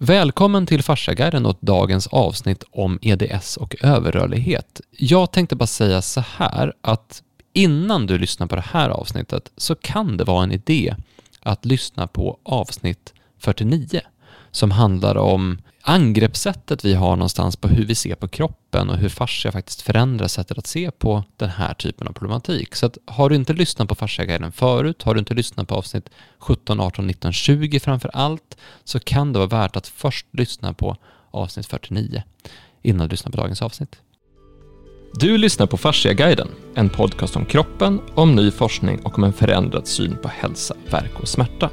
Välkommen till Farsaguiden och dagens avsnitt om EDS och överrörlighet. Jag tänkte bara säga så här att innan du lyssnar på det här avsnittet så kan det vara en idé att lyssna på avsnitt 49 som handlar om angreppssättet vi har någonstans på hur vi ser på kroppen och hur fascia faktiskt förändrar sättet att se på den här typen av problematik. Så att har du inte lyssnat på Fasciaguiden förut, har du inte lyssnat på avsnitt 17, 18, 19, 20 framför allt, så kan det vara värt att först lyssna på avsnitt 49 innan du lyssnar på dagens avsnitt. Du lyssnar på Fasciaguiden, en podcast om kroppen, om ny forskning och om en förändrad syn på hälsa, verk och smärta.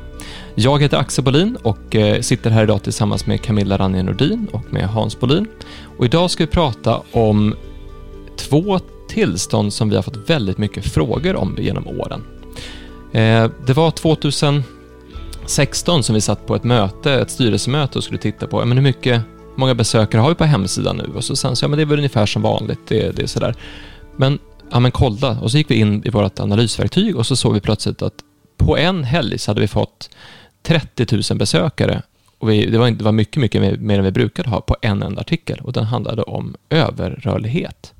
Jag heter Axel Bolin och eh, sitter här idag tillsammans med Camilla Ranje Nordin och med Hans Bolin. Och idag ska vi prata om två tillstånd som vi har fått väldigt mycket frågor om genom åren. Eh, det var 2016 som vi satt på ett möte, ett styrelsemöte och skulle titta på men hur mycket många besökare har vi på hemsidan nu? Och så sen så, ja men det är väl ungefär som vanligt, det, det är sådär. Men, ja men kolla, och så gick vi in i vårt analysverktyg och så såg vi plötsligt att på en helg så hade vi fått 30 000 besökare och vi, det, var, det var mycket, mycket mer, än vi brukade ha på en enda artikel och den handlade om överrörlighet.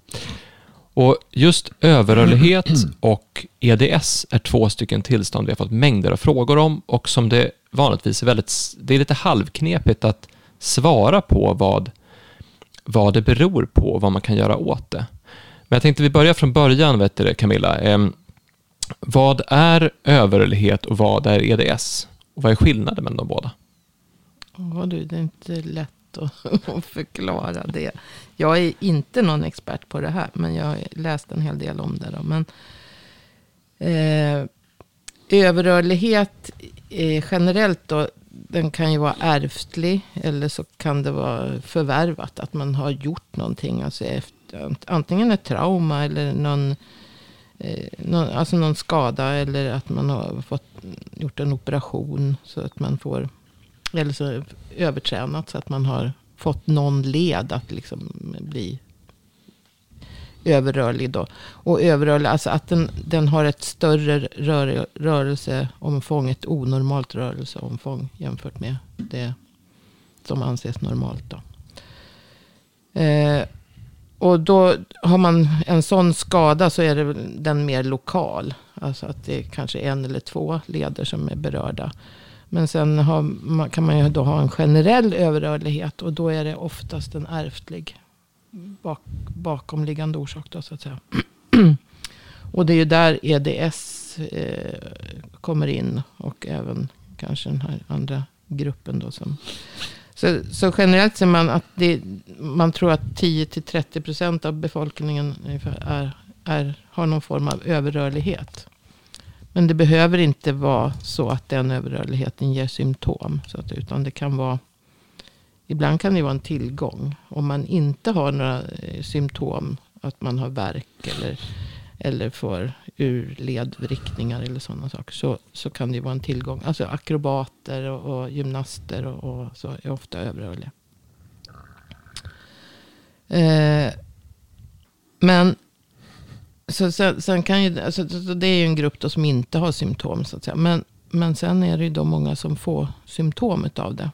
Och just överrörlighet och EDS är två stycken tillstånd vi har fått mängder av frågor om och som det vanligtvis är väldigt, det är lite halvknepigt att svara på vad, vad det beror på och vad man kan göra åt det. Men jag tänkte vi börjar från början, vet du, Camilla. Eh, vad är överrörlighet och vad är EDS? Och vad är skillnaden mellan de båda? Ja, du, det är inte lätt att förklara det. Jag är inte någon expert på det här, men jag har läst en hel del om det. Då. Men, eh, överrörlighet eh, generellt då, den kan ju vara ärftlig eller så kan det vara förvärvat. Att man har gjort någonting. Alltså efter, antingen ett trauma eller någon, eh, någon, alltså någon skada. Eller att man har fått, gjort en operation. Så att man får, eller så övertränat så att man har fått någon led att liksom bli överrörlig då. Och överrörlig, alltså att den, den har ett större rör, rörelseomfång, ett onormalt rörelseomfång jämfört med det som anses normalt. Då. Eh, och då har man en sån skada så är det den mer lokal. Alltså att det är kanske en eller två leder som är berörda. Men sen har, kan man ju då ha en generell överrörlighet och då är det oftast en ärftlig bak, bakomliggande orsak. Då, så att säga. och det är ju där EDS eh, kommer in. Och även kanske den här andra gruppen. Då som, så, så generellt ser man att det, man tror att 10-30% av befolkningen är, är, har någon form av överrörlighet. Men det behöver inte vara så att den överrörligheten ger symptom. Så att, utan det kan vara Ibland kan det vara en tillgång. Om man inte har några eh, symptom. Att man har värk eller, eller får urledriktningar eller sådana saker. Så, så kan det vara en tillgång. Alltså akrobater och, och gymnaster och, och, så är ofta överrörliga. Eh, men så sen, sen, kan ju, alltså, det är ju en grupp då som inte har symptom. Så att säga. Men, men sen är det ju då många som får symptom av det.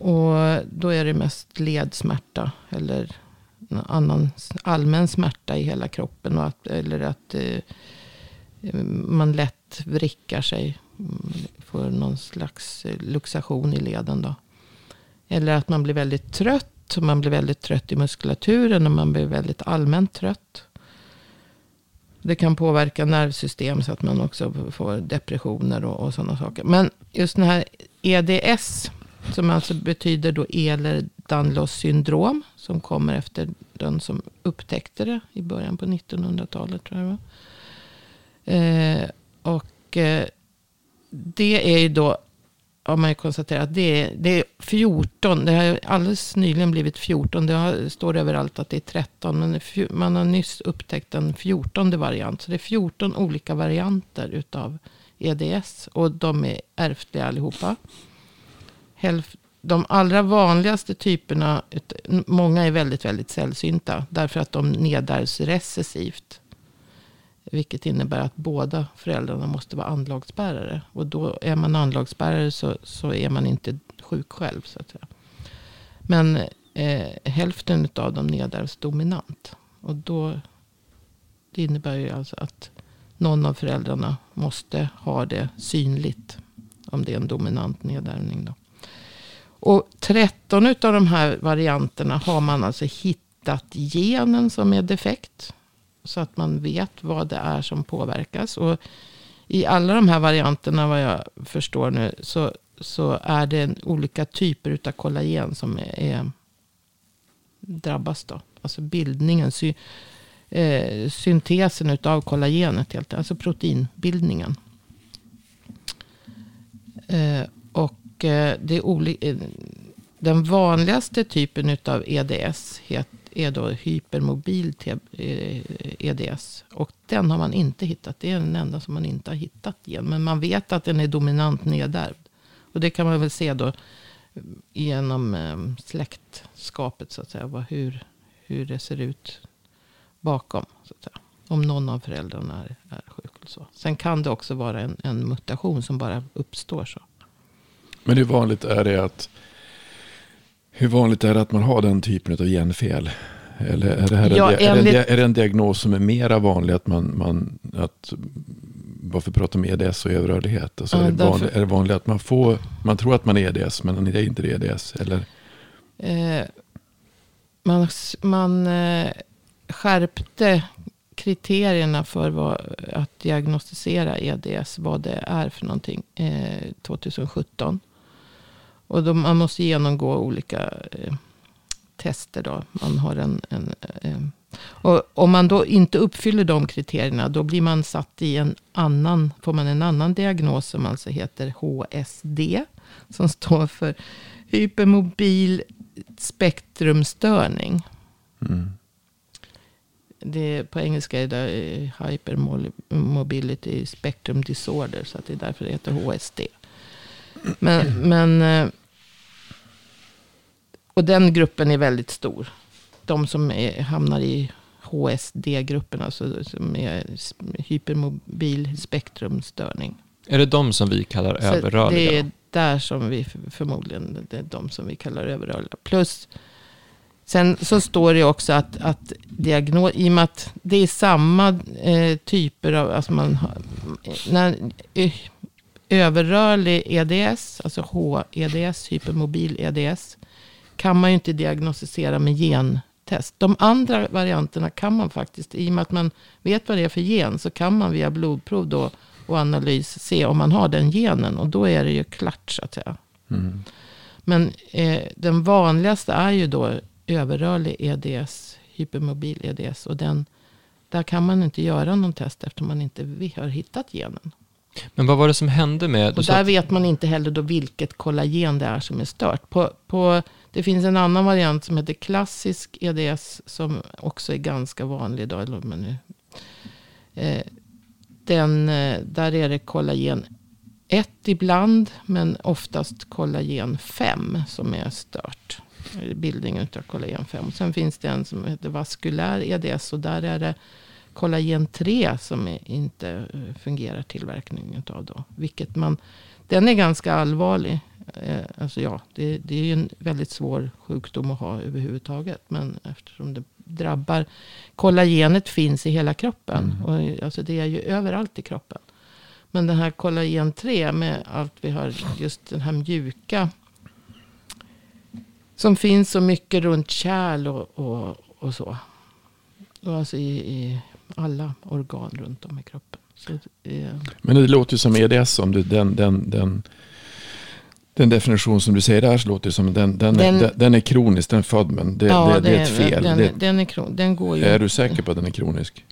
Och då är det mest ledsmärta. Eller annan allmän smärta i hela kroppen. Och att, eller att eh, man lätt vrickar sig. Mm, får någon slags eh, luxation i leden då. Eller att man blir väldigt trött. Man blir väldigt trött i muskulaturen. Och man blir väldigt allmänt trött. Det kan påverka nervsystem så att man också får depressioner och, och sådana saker. Men just den här EDS som alltså betyder då Ehlers-Danlos syndrom. Som kommer efter den som upptäckte det i början på 1900-talet. tror jag eh, Och eh, det är ju då, har man ju konstaterat, det är, det är 14. Det har alldeles nyligen blivit 14. Det har, står överallt att det är 13. Men man har nyss upptäckt en 14 variant. Så det är 14 olika varianter utav EDS. Och de är ärftliga allihopa de allra vanligaste typerna, många är väldigt, väldigt sällsynta. Därför att de nedärvs recessivt. Vilket innebär att båda föräldrarna måste vara anlagsbärare. Och då är man anlagsbärare så, så är man inte sjuk själv. Så att säga. Men eh, hälften av dem nedärvs dominant. Och då, det innebär ju alltså att någon av föräldrarna måste ha det synligt. Om det är en dominant nedärvning. Då. Och 13 av de här varianterna har man alltså hittat genen som är defekt. Så att man vet vad det är som påverkas. Och i alla de här varianterna vad jag förstår nu. Så, så är det olika typer av kollagen som är, är drabbas. Då. Alltså bildningen, sy, eh, syntesen av kollagenet. Helt, alltså proteinbildningen. Eh, och eh, det är oli- eh, den vanligaste typen av EDS är då hypermobil EDS. Eh, och den har man inte hittat. Det är den enda som man inte har hittat igen. Men man vet att den är dominant nedärvd. Och det kan man väl se då genom släktskapet så att säga. Hur, hur det ser ut bakom. Så att säga. Om någon av föräldrarna är, är sjuk. Så. Sen kan det också vara en, en mutation som bara uppstår så. Men hur vanligt är det att hur vanligt är att man har den typen av genfel? Eller är det, här Ja, en, är, enligt- det, är det en diagnos som är mera vanlig? Att man, man, att, varför pratar om EDS och överrörlighet? Alltså Ja, är, det därför- vanligt, är det vanligt att man, får, man tror att man är EDS men det är inte EDS? Eller? Eh, man man eh, skärpte kriterierna för vad, att diagnostisera EDS. Vad det är för någonting. Eh, 2017. Och då, man måste genomgå olika eh, tester. Då. Man har en, en, eh, och om man då inte uppfyller de kriterierna. Då blir man satt i en annan. Får man en annan diagnos som alltså heter HSD. Som står för hypermobil spektrumstörning. Mm. Det, på engelska är det eh, hypermobility spectrum disorder. Så att det är därför det heter HSD. Men, men eh, och den gruppen är väldigt stor. De som är, hamnar i HSD-gruppen, alltså som är hypermobil spektrumstörning. Är det de som vi kallar Så överrörliga? Det är där som vi förmodligen, det är de som vi kallar överrörliga. Plus, sen så står det också att, att diagnos, i och med att det är samma eh, typer av, alltså man har, när, eh, överrörlig EDS, alltså HEDS, hypermobil EDS, kan man ju inte diagnostisera med gentest. De andra varianterna kan man faktiskt, i och med att man vet vad det är för gen, så kan man via blodprov då och analys se om man har den genen. Och då är det ju klart så att säga. Mm. Men eh, den vanligaste är ju då överrörlig EDS, hypermobil EDS. Och den, där kan man inte göra någon test eftersom man inte har hittat genen. Men vad var det som hände med... Och där vet man inte heller då vilket kollagen det är som är stört. På, på, det finns en annan variant som heter klassisk EDS som också är ganska vanlig idag. eller Men nu, eh, den, eh, där är det kollagen 1 ibland, men oftast kollagen 5 som är stört. Bildningen av kollagen 5. Och sen finns det en som heter vaskulär EDS och där är det kollagen 3 som inte eh, fungerar tillverkningen av då. Vilket man, den är ganska allvarlig. Eh, alltså ja, det, det är en väldigt svår sjukdom att ha överhuvudtaget. Men eftersom det drabbar, kollagenet finns i hela kroppen. Och, eh, alltså det är ju överallt i kroppen. Men den här kollagen 3 med allt vi har, just den här mjuka. Som finns så mycket runt kärl och, och, och så. Och alltså i, i alla organ runt om i kroppen. Så, eh, Men det låter ju som EDS, om du, den, den, den, den definition som du säger där, låter det som den, den, Den- är, den, är kronisk, den är född, men det, det, det är ett fel. Den, det, den, är, kron- den går ju. är du säker på att den är kronisk?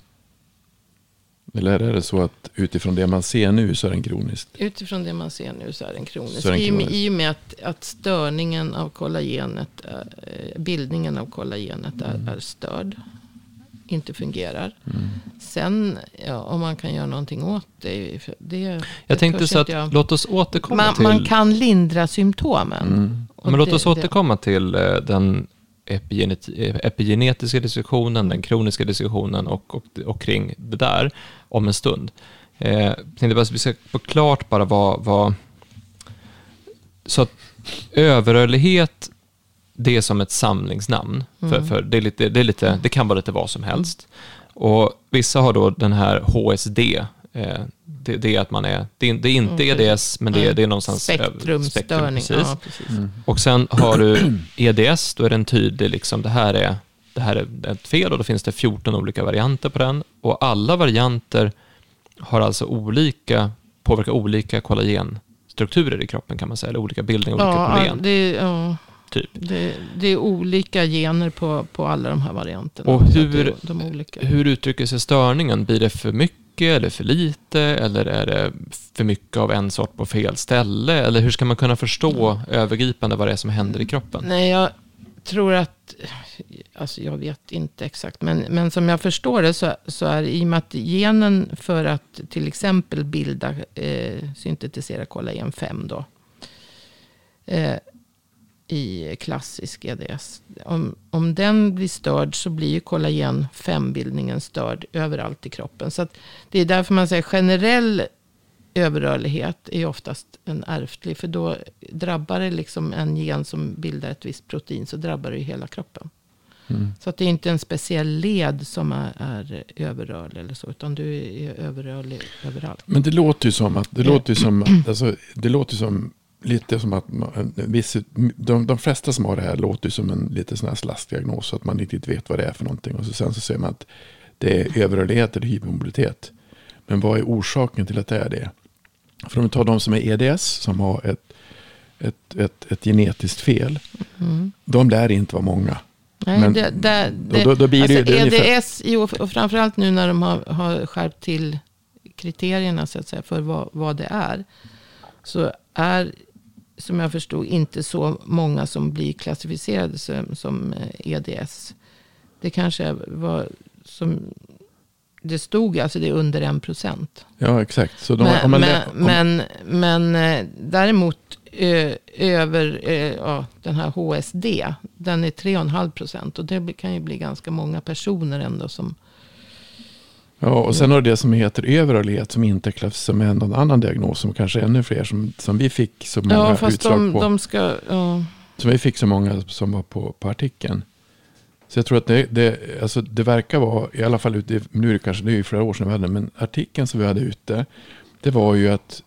Eller är det så att utifrån det man ser nu så är den kronisk? Utifrån det man ser nu så är den kronisk. Är den I, kronisk. I och med att, att störningen av kollagenet, eh, bildningen av kollagenet är, Mm. är störd. Inte fungerar. Sen ja, om man kan göra någonting åt det. det det Jag tänkte törs så att jag. låt oss återkomma man, till... man kan lindra symptomen. Mm. Men låt det- oss det- återkomma till eh, den epigenet- epigenetiska diskussionen, den kroniska diskussionen och, och, och kring det där om en stund. Eh, jag tänkte bara att vi ska få klart bara vad, vad så att överrörlighet, det är som ett samlingsnamn. För, för det, är lite, det, är lite, det kan vara lite vad som helst. Och vissa har då den här HSD. Eh, det, det är att man är, det är, det är inte Mm. EDS, men det är, det är någonstans Spektrumstörning. precis. ja, precis. Och sen har du EDS, då är den tydlig, liksom, det här är, det här är ett fel och då finns det 14 olika varianter på den. Och alla varianter har alltså olika, påverkar olika kollagenstrukturer i kroppen kan man säga, eller olika bildningar, olika Ja, kollagen. det, ja, Typ. det, det är olika gener på, på alla de här varianterna. Och det hur- är. Hur uttrycker sig störningen? Blir det för mycket eller för lite? Eller är det för mycket av en sort på fel ställe? Eller hur ska man kunna förstå övergripande vad det är som händer i kroppen? Nej, jag tror att, alltså jag vet inte exakt, men, men som jag förstår det så, så är i och med att genen för att till exempel bilda, eh, syntetisera kollagen 5 då, eh, i klassisk EDS. Om, om den blir störd så blir ju kollagen 5-bildningen störd överallt i kroppen. Så det är därför man säger generell överrörlighet är oftast en ärftlig. För då drabbar det liksom en gen som bildar ett visst protein så drabbar det ju hela kroppen. Mm. Så att det är inte en speciell led som är, är överrörlig eller så. Utan du är överrörlig överallt. Men det låter ju som att, det låter ju som, att- alltså, det låter som, lite som att man, viss, de, de flesta som har det här låter som en lite sån här slaskdiagnos. Så att man inte vet vad det är för någonting. Och så sen så säger man att det är överrörlighet eller hypermobilitet. Men vad är orsaken till att det är det? För om vi tar de som är EDS, som har ett, ett, ett, ett genetiskt fel. Mm. De lär inte vara många. Nej, Men det, det, då- det, då- då blir det ju- alltså det är ungefär- EDS, jo, och framförallt nu när de har, har skärpt till kriterierna så att säga, för vad, vad det är. Så är, som jag förstod, inte så många som blir klassificerade som, som eh, EDS. Det kanske var som det stod, alltså det är under en procent. Ja, exakt. Så de, Men, om man men, om, men, men eh, däremot ö, över eh, ja, den här HSD, den är 3,5 procent. Och det kan ju bli ganska många personer ändå som... Ja, och sen har du det som heter överrörlighet som inte klass som är någon annan diagnos som kanske är ännu fler som, som vi fick så många Ja, fast utslag de, på. de ska... Ja, Som vi fick så många som var på, på artikeln. Så jag tror att det, det, alltså det verkar vara, i alla fall ute, nu är det kanske, det är ju flera år sedan vi hade, men artikeln som vi hade ute, det var ju att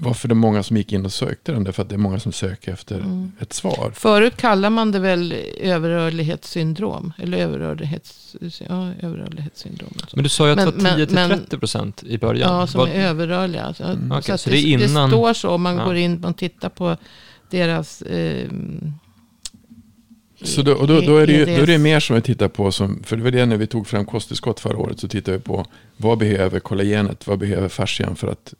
varför det är många som gick in och sökte den, därför att det är många som söker efter Mm. ett svar. förut kallar man det väl överrörlighetssyndrom. Eller överrörlighets, ja, överrörlighetssyndrom. Men du sa ju att det var men- 10-30 procent i början. Ja, som Vad- är överrörliga. Alltså. Mm. Att så det är innan- det står så om man Ja. går in och tittar på deras... Eh, Så då, och då, då, är det ju, då är det EDS. mer som vi tittar på, som, för det var det när vi tog fram kosttillskott förra året, så tittade vi på vad behöver kollagenet, vad behöver fascian för att,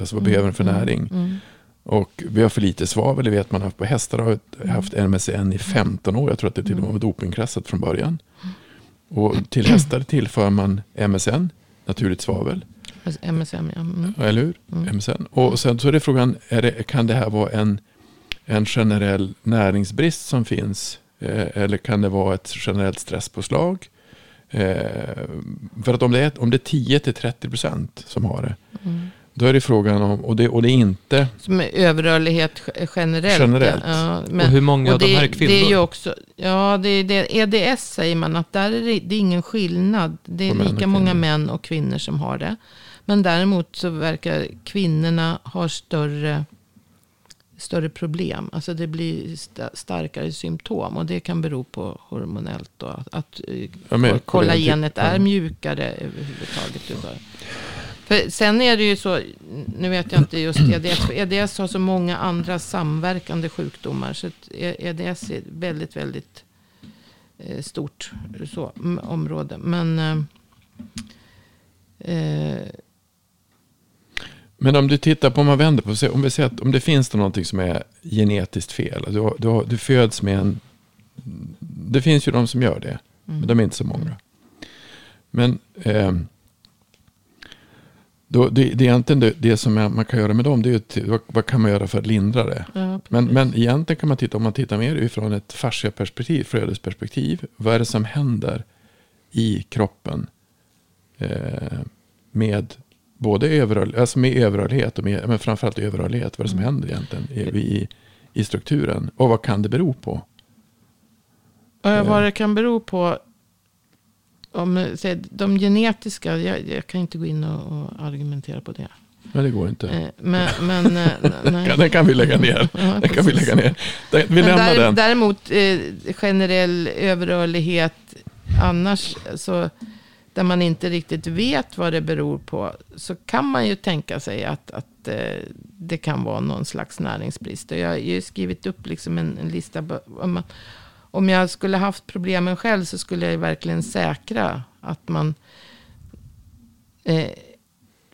alltså vad behöver den för näring? Mm. Och vi har för lite svavel, det vet man haft på hästar har haft MSN i 15 år. Jag tror att det till och med var dopingklassat från början. Och till hästar tillför man MSN, naturligt svavel, MSM, ja. Mm. eller hur? Mm. MSN. Och sen så är det frågan, är det, kan det här vara en, en generell näringsbrist som finns? Eh, eller kan det vara ett generellt stresspåslag? Eh, för att om det är, om det är 10-30% som har det, Mm. Då är det frågan om, och det, och det är inte Som är överrörlighet ge- generellt. Generellt. Ja, och hur många av det, de här är kvinnor? Det är ju också, ja, det är det, EDS säger man att där är det, det är ingen skillnad. Det är och lika många män och kvinnor som har det. Men däremot så verkar kvinnorna ha större, större problem. Alltså det blir sta, starkare symptom. Och det kan bero på hormonellt då. Att, att eh, Ja, men- kollagenet är mjukare överhuvudtaget. utav. För sen är det ju så, nu vet jag inte just EDS, för EDS har så många andra samverkande sjukdomar. Så att E- EDS är ett väldigt, väldigt eh, stort så, område. Men eh, eh, Men om du tittar på, om man vänder på sig, om vi säger att om det finns det någonting som är genetiskt fel. Du, har- du, har- du föds med en, det finns ju de som gör det, men de är inte så många. Men, ehm, Då, det, det är egentligen det, det som man kan göra med dem. Det är till, vad, vad kan man göra för att lindra det? Ja, Men, men egentligen kan man titta, om man tittar mer ifrån ett fasciaperspektiv, flödesperspektiv. Vad är det som händer i kroppen eh, med både överrörl, alltså med överrörlighet och med, men framförallt överrörlighet. Vad är det som händer egentligen i, i, i strukturen? Och vad kan det bero på? Vad det kan bero på. Om, de genetiska, jag, jag kan inte gå in och, och argumentera på det. Men det går inte. Eh, Men, men eh, nej. Den kan vi lägga ner. Ja, Den kan vi lägga ner. Den, vi lämnar där, den. Däremot eh, generell överrörlighet annars, så, där man inte riktigt vet vad det beror på, så kan man ju tänka sig att, att eh, det kan vara någon slags näringsbrist. Och jag har ju skrivit upp liksom en, en lista. Om, man, om jag skulle haft problemen själv så skulle jag verkligen säkra att man eh,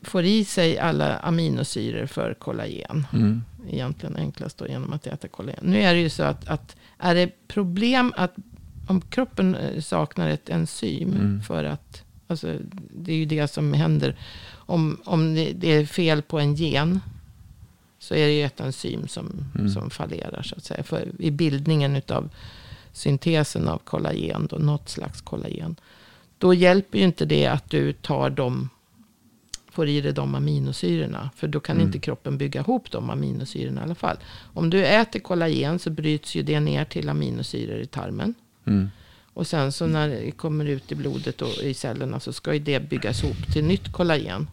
får i sig alla aminosyror för kollagen Mm. egentligen enklast då genom att äta kollagen. Nu är det ju så att, att är det problem att om kroppen eh, saknar ett enzym Mm. för att, alltså det är ju det som händer. Om, om det, det är fel på en gen så är det ju ett enzym som, Mm. som fallerar så att säga. För i bildningen utav syntesen av kollagen, då, något slags kollagen. Då hjälper ju inte det att du tar dem får i dig de aminosyrorna. För då kan Mm. inte kroppen bygga ihop de aminosyrorna i alla fall. Om du äter kollagen så bryts ju det ner till aminosyror i tarmen. Mm. Och sen så när det kommer ut i blodet och i cellerna så ska ju det byggas ihop till nytt kollagen.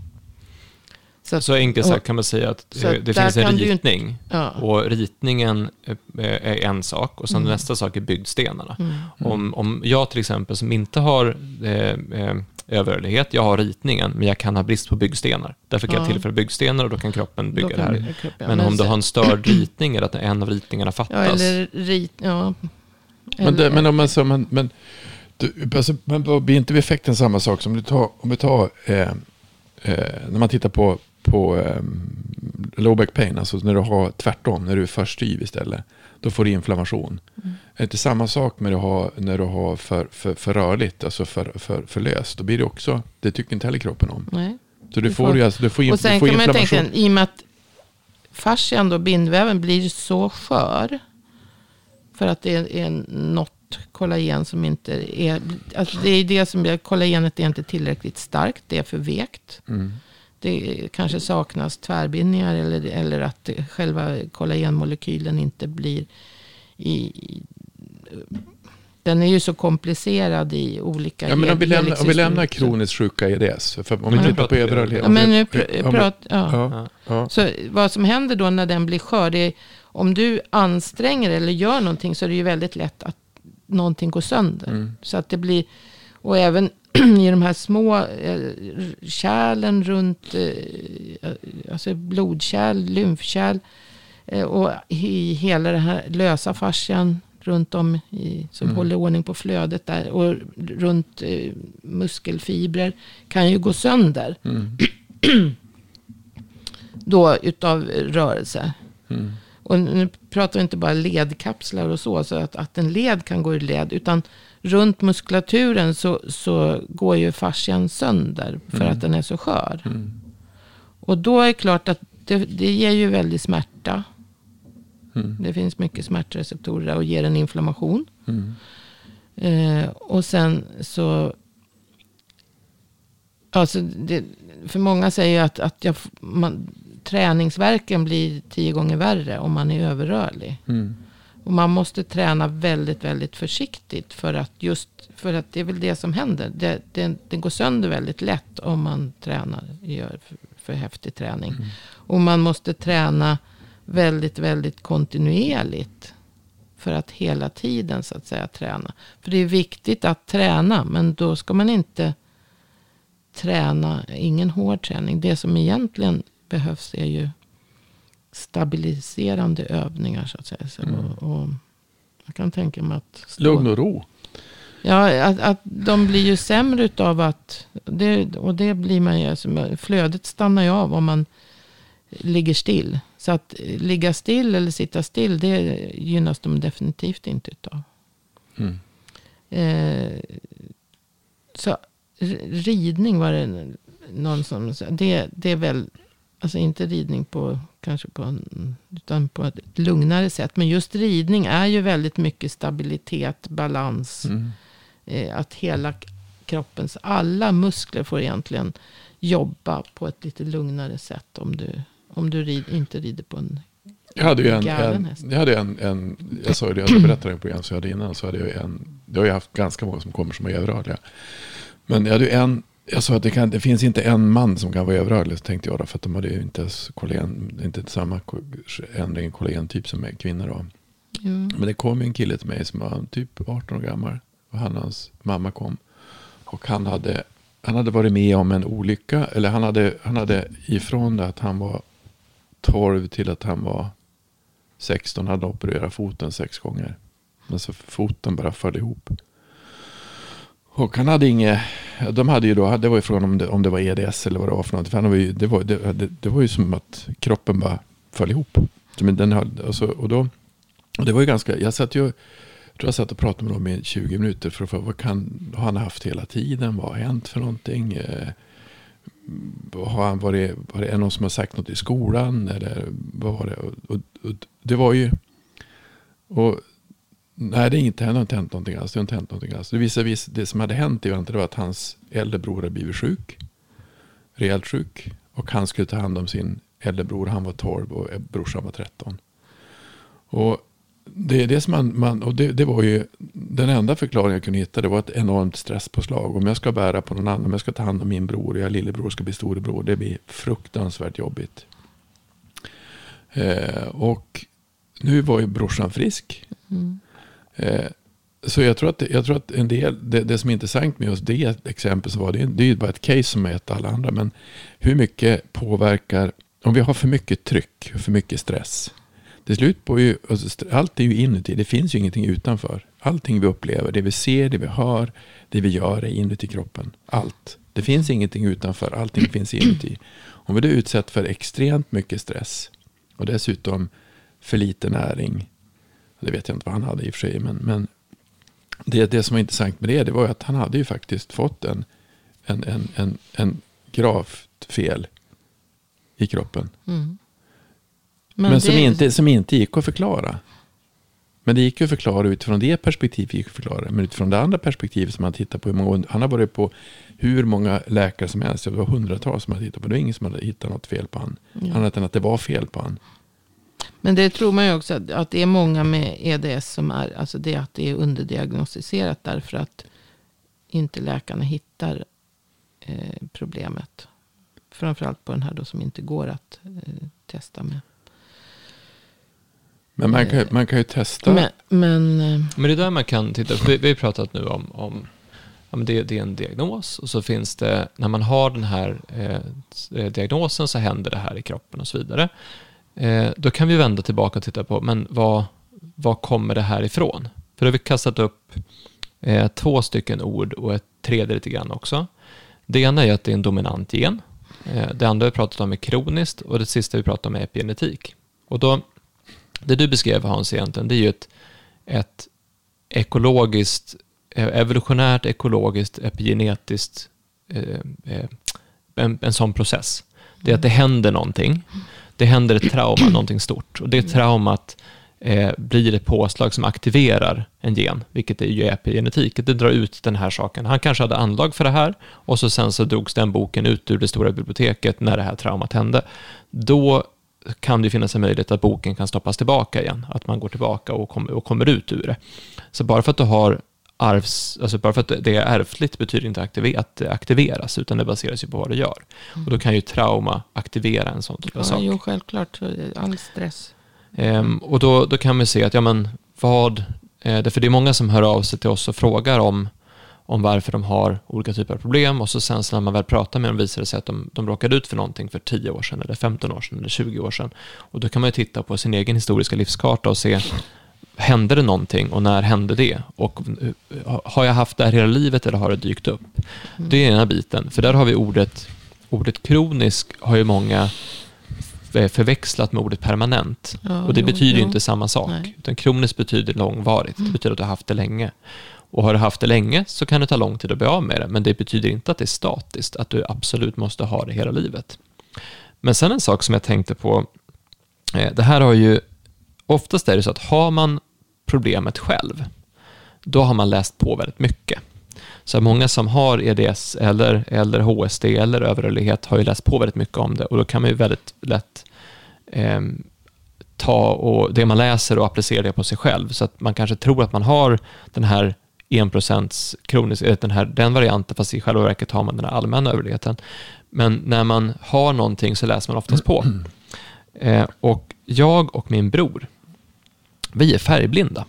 Så, att- Så enkelt sagt kan man säga att eh, det finns en kan ju inte- ritning. ja. Och ritningen eh, är en sak och sen Mm. nästa sak är byggstenarna. Mm. Om, om jag till exempel som inte har eh, eh, överrörlighet, jag har ritningen, men jag kan ha brist på byggstenar. Därför kan Ja. jag tillföra byggstenar och då kan kroppen bygga Då det kan här. kroppen- Men om du har en störd ritning eller att en av ritningarna Ja, fattas. eller rit... Ja. Men, det, men om man så, men, men, du, alltså, men blir inte effekten samma sak som du tar, om vi tar, eh, eh, när man tittar på, på eh, low back pain, alltså när du har tvärtom, när du är för styv istället, då får du inflammation. Mm. Är det inte samma sak med att ha, när du har för, för, för rörligt, alltså för, för, för löst, då blir det också, det tycker inte heller kroppen om. Nej. Så du Du får får- alltså, du får, in, Och du sen får kan man tänka, i och med att fascian då, bindväven, blir så skör. För att det är, är något kollagen som inte är... Alltså det är det som blir, kollagenet är inte tillräckligt starkt, det är för vekt. Mm. Det kanske saknas tvärbindningar eller, eller att själva kollagenmolekylen inte blir i... den är ju så komplicerad i olika Ja, men om vi lämnar, om vi lämnar kroniskt sjuka EDS, för om vi Ja. tittar på överrörlighet. Ja, men nu pr- prat, ja. Ja, ja. Så vad som händer då när den blir skör, det är om du anstränger eller gör någonting så är det ju väldigt lätt att någonting går sönder. Mm. Så att det blir, och även i de här små eh, kärlen runt, eh, alltså blodkärl, lymfkärl eh, och i hela den här lösa fascian runt om i, som Mm. håller ordning på flödet där och runt eh, muskelfibrer kan ju gå sönder Mm. då utav rörelse. Mm. Och nu pratar vi inte bara ledkapslar och så, så att, att en led kan gå ur led. Utan runt muskulaturen så, så går ju fascian sönder för Mm. att den är så skör. Mm. Och då är det klart att det, det ger ju väldigt smärta. Mm. Det finns mycket smärtreceptorer och ger en inflammation. Mm. Eh, och sen så... Alltså det, för många säger ju att, att jag, man, träningsverken blir tio gånger värre om man är överrörlig. Och man måste träna väldigt, väldigt försiktigt. För att just, för att det är väl det som händer. Det, det, det går sönder väldigt lätt om man tränar, gör för, för häftig träning. Mm. Och man måste träna väldigt, väldigt kontinuerligt. För att hela tiden så att säga träna. För det är viktigt att träna. Men då ska man inte träna, ingen hård träning. Det som egentligen behövs är ju stabiliserande övningar så att säga. Så, Mm. och, och jag kan tänka mig att... stå- Lugn och ro. Ja, att, att de blir ju sämre utav att... Det, och det blir man ju... Alltså, flödet stannar ju av om man ligger still. Så att ligga still eller sitta still, det gynnas de definitivt inte utav. Mm. Eh, så ridning var det. någon som, det, det är väl, alltså inte ridning på, kanske på, en, utan på ett lugnare sätt. Men just ridning är ju väldigt mycket stabilitet, balans. Mm. Eh, att hela kroppens alla muskler får egentligen jobba på ett lite lugnare sätt. Om du, om du rid, inte rider på en Jag hade ju en, en, jag hade en, en jag sa ju det, jag berättade i program som jag hade innan, så hade jag en, det har jag haft ganska många som kommer som är överrörliga. Men jag hade ju en, jag sa att det, kan, det finns inte en man som kan vara överrörlig, tänkte jag då, för att de hade ju inte kollagen, inte samma ändring i kollagentyp som är kvinnor då. Jo. Men det kom en kille till mig som var typ 18 år gammal. Och han och hans mamma kom. Och han hade, han hade varit med om en olycka. Eller han hade, han hade ifrån det att han var 12 till att han var 16. Hade opererat foten sex gånger. Men så foten bara föll ihop. Och han hade inget, de hade ju då, det var ju frågan om det, om det var EDS eller vad det var för något. För han var ju, det, var, det, det, det var ju som att kroppen bara föll ihop. Så, men den, hade- alltså, och, och då, och det var ju ganska, jag satt ju, jag tror jag satt och pratade med dem i 20 minuter för att få, vad kan, har han haft hela tiden? Vad har hänt för någonting? Eh, har han varit, var det någon som har sagt något i skolan? Eller vad var det? Och, och, och det var ju, och nej det är inte, det har inte hänt någonting alls. Det har inte hänt någonting alls. Det visade vis, det som hade hänt det var att hans äldre bror hade blivit sjuk. Rejält sjuk. Och han skulle ta hand om sin äldre bror. Han var 12 och eh, brorsan var 13. Och det är det som man, man och det, det var ju den enda förklaringen jag kunde hitta. Det var ett enormt stresspåslag. Om jag ska bära på någon annan, om jag ska ta hand om min bror, jag lillebror ska bli storebror. Det blir fruktansvärt jobbigt. Eh, och nu var ju brorsan frisk. Mm. Eh, så jag tror att, jag tror att en del, det, det som är intressant med just det exempel så var det, det är ju bara ett case som är ett alla andra. Men hur mycket påverkar, om vi har för mycket tryck, för mycket stress. Till slut på ju, alltså, allt är ju inuti, det finns ju ingenting utanför. Allting vi upplever, det vi ser, det vi hör, det vi gör är inuti kroppen. Allt. Det finns ingenting utanför, allting finns inuti. Om vi då utsätts för extremt mycket stress och dessutom för lite näring, det vet jag inte vad han hade i och för sig, men, men det, det som var intressant med det, det var att han hade ju faktiskt fått en, en, en, en, en gravt fel i kroppen. Mm. Men, som, det- inte, som inte gick att förklara. Men det gick ju att förklara utifrån det perspektivet. Gick att förklara. Men utifrån det andra perspektivet som man tittar på. Många, han har varit på hur många läkare som helst. Det var hundratals som hade tittat på. Det var ingen som hade hittat något fel på han. Ja. Annat än att det var fel på han. Men det tror man ju också att, att det är många med EDS som är, alltså det att det är underdiagnostiserat därför att inte läkarna hittar eh, problemet. Framförallt på den här då som inte går att eh, testa med. Men man kan, man kan ju testa. Men, men eh, Men det är där man kan titta. Vi, vi har pratat nu om, om ja, men det, det är en diagnos och så finns det, när man har den här eh, eh, diagnosen så händer det här i kroppen och så vidare. Eh, då kan vi vända tillbaka och titta på, men vad, vad kommer det här ifrån? För då har vi kastat upp eh, två stycken ord och ett tredje lite grann också. Det ena är att det är en dominant gen. Eh, det andra vi pratat om är kroniskt och det sista vi pratat om är epigenetik. Och då, det du beskrev Hans egentligen, det är ju ett, ett ekologiskt, evolutionärt, ekologiskt, epigenetiskt, eh, en, en sån process. Det är att det händer någonting. Det händer ett trauma, någonting stort. Och det traumat eh, blir ett påslag som aktiverar en gen, vilket är ju epigenetik. Det drar ut den här saken. Han kanske hade anlag för det här och så sen så drogs den boken ut ur det stora biblioteket när det här traumat hände. Då kan det finnas en möjlighet att boken kan stoppas tillbaka igen. Att man går tillbaka och kommer, och kommer ut ur det. Så bara för att du har arvs, alltså bara för att det är ärftligt betyder inte att det aktiveras, utan det baseras ju på vad du gör. Och då kan ju trauma aktivera en sån typ av ja, sak. jo, självklart. det All stress. Ehm, och då, då kan vi se att, ja men vad, eh, därför det är många som hör av sig till oss och frågar om, om varför de har olika typer av problem och så sen så när man väl pratar med dem visar det sig att de, de råkade ut för någonting för 10 år sedan eller 15 år sedan eller 20 år sedan. Och då kan man ju titta på sin egen historiska livskarta och se, hände det någonting och när hände det? Och eh, har jag haft det här hela livet eller har det dykt upp? Det är ena biten, för där har vi ordet, ordet kronisk har ju många eh, förväxlat med ordet permanent. Ja, och det jo, betyder ju inte samma sak. Nej. Utan kroniskt betyder långvarigt. Det betyder att du har haft det länge. Och har du haft det länge så kan det ta lång tid att bli av med det, men det betyder inte att det är statiskt, att du absolut måste ha det hela livet. Men sen en sak som jag tänkte på, eh, det här har ju, oftast är det så att har man problemet själv, då har man läst på väldigt mycket. Så många som har EDS eller, eller HSD eller överrörlighet har ju läst på väldigt mycket om det och då kan man ju väldigt lätt eh, ta och det man läser och applicera det på sig själv. Så att man kanske tror att man har den här 1% kronisk, eh, den, här, den varianten, fast i själva verket har man den här allmänna överligheten. Men när man har någonting så läser man oftast på. Eh, och jag och min bror, vi är färgblinda.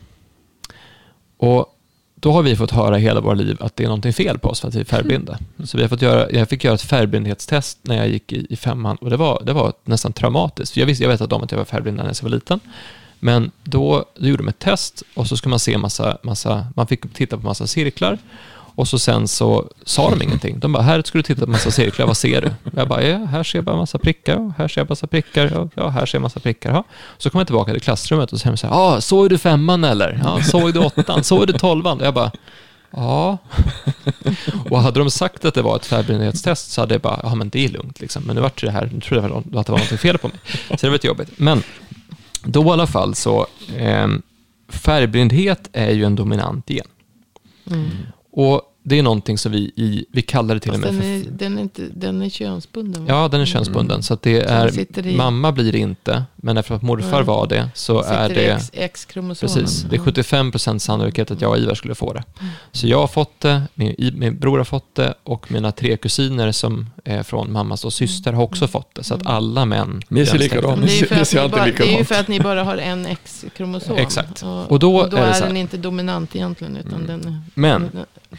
Och då har vi fått höra hela våra liv att det är någonting fel på oss för att vi är färgblinda. Så vi har fått göra, jag fick göra ett färgblindhetstest när jag gick i, i femman och det var, det var nästan traumatiskt. Jag, visste, jag vet om att jag var färgblind när jag var liten. Men då, då gjorde de ett test och så skulle man se massa, massa, man fick titta på massa cirklar och så sen så sa de ingenting. De bara, här ska du titta på massa cirklar, vad ser du? Jag bara, ja, här ser jag bara massa prickar, och här ser jag massa prickar, ja, här ser jag massa prickar. Ja. Så kom jag tillbaka till klassrummet och så säger de ja, såg du femman eller? Ja, såg du åttan? Såg du tolvan? Och jag bara, ja. Och hade de sagt att det var ett färgblindhetstest så hade jag bara, ja men det är lugnt liksom. Men nu vart det här, nu trodde jag att det var något fel på mig. Så det var lite jobbigt. Men då i alla fall så, eh, färgblindhet är ju en dominant gen. Mm. Och det är någonting som vi, i, vi kallar det till Fast och med... Den är, den är, inte, den är könsbunden? Ja, den är könsbunden. Mm. Så att det är, mamma blir det inte, men eftersom att morfar mm. var det så är det... X-kromosomen. Precis, det är 75 procent sannolikhet att jag och Ivar skulle få det. Mm. Så jag har fått det, min, min bror har fått det och mina tre kusiner som är från mammas och syster har också fått det. Så att alla män... Ni ser likadant Det är ju för att ni bara har en X-kromosom. Exakt. Och, och då, och då är, är den inte dominant egentligen, utan mm. den... Men,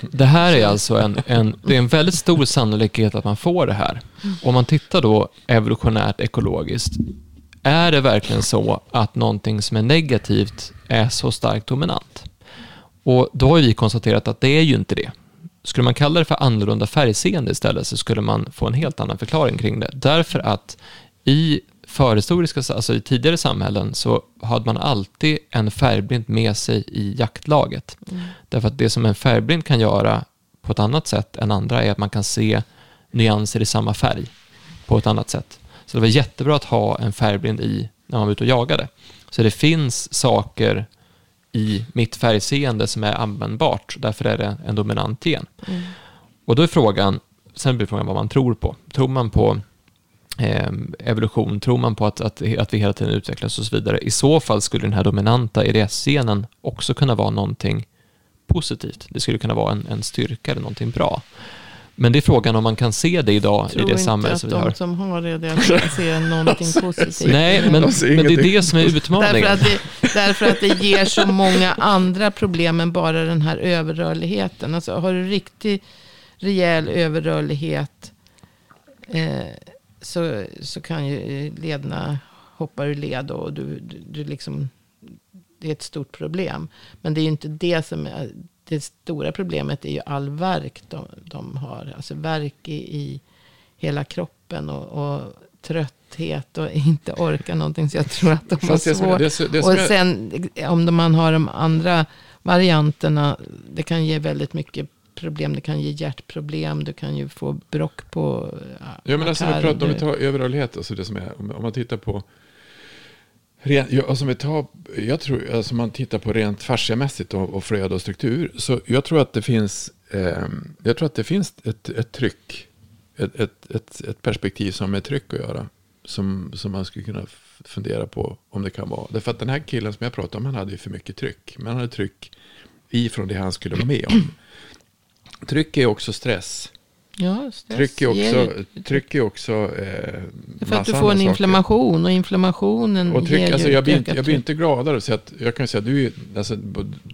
det här är alltså en, en, det är en väldigt stor sannolikhet att man får det här. Om man tittar då evolutionärt ekologiskt, är det verkligen så att någonting som är negativt är så starkt dominant? Och då har vi konstaterat att det är ju inte det. Skulle man kalla det för annorlunda färgseende istället så skulle man få en helt annan förklaring kring det. Därför att i förhistoriska, alltså i tidigare samhällen så hade man alltid en färgblind med sig i jaktlaget. Mm. Därför att det som en färgblind kan göra på ett annat sätt än andra är att man kan se nyanser i samma färg på ett annat sätt. Så det var jättebra att ha en färgblind i när man var ute och jagade. Så det finns saker i mitt färgseende som är användbart, därför är det en dominant gen. Mm. Och då är frågan, sen blir frågan vad man tror på. Tror man på eh, evolution, tror man på att, att, att vi hela tiden utvecklas och så vidare. I så fall skulle den här dominanta EDS-genen också kunna vara någonting positivt. Det skulle kunna vara en, en styrka eller någonting bra. Men det är frågan om man kan se det idag i det samhälle som vi har. Jag tror inte att de som har det, det kan se någonting positivt. Nej, men, men det är det som är utmaningen. Därför att, det, därför att det ger så många andra problem än bara den här överrörligheten. Alltså har du riktigt rejäl överrörlighet eh, så, så kan ju lederna hoppa ur led och du, du, du liksom, det är ett stort problem. Men det är ju inte det som är, det stora problemet är ju all verk de, de har. Alltså verk i, i hela kroppen och, och trötthet och inte orka någonting. Så jag tror att de har svårt. Det, det, det, och sen om man har de andra varianterna, det kan ge väldigt mycket problem. Det kan ge hjärtproblem. Du kan ju få brock på Ja, men alltså, vi pratar, om vi tar överrörlighet, alltså det som är, om man tittar på Ren, ja, alltså vi tar, jag tror, alltså man tittar på rent fasciamässigt och, och flöde och struktur. Så jag tror att det finns, eh, jag tror att det finns ett, ett tryck, ett, ett, ett, ett perspektiv som är tryck att göra. Som, som man skulle kunna fundera på om det kan vara. Därför att den här killen som jag pratade om, han hade ju för mycket tryck. Men han hade tryck ifrån det han skulle vara med om. Tryck är också stress. Ja, stress tryck är också, tryck är också eh, För att du får en inflammation och inflammationen och tryck, ger alltså, jag, blir inte, jag blir inte gladare. Så att, jag kan säga, du, alltså,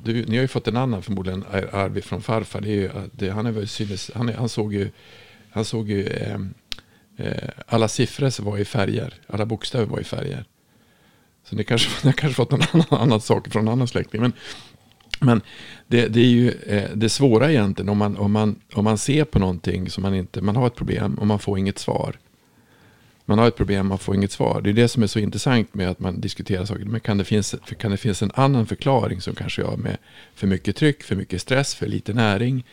du, ni har ju fått en annan förmodligen arv från farfar. Det är ju, det, han, är synes, han, han såg ju, han såg ju eh, eh, alla siffror var i färger. Alla bokstäver var i färger. Så ni kanske, ni kanske fått en annan, annan sak från en annan släkting. Men, men det, det, är ju eh, det svåra egentligen om man, om, man, om man ser på någonting som man inte, man har ett problem och man får inget svar. man har ett problem, man får inget svar. Det är det som är så intressant med att man diskuterar saker. Men kan det finnas, kan det finnas en annan förklaring som kanske har med för mycket tryck, för mycket stress, för lite näring?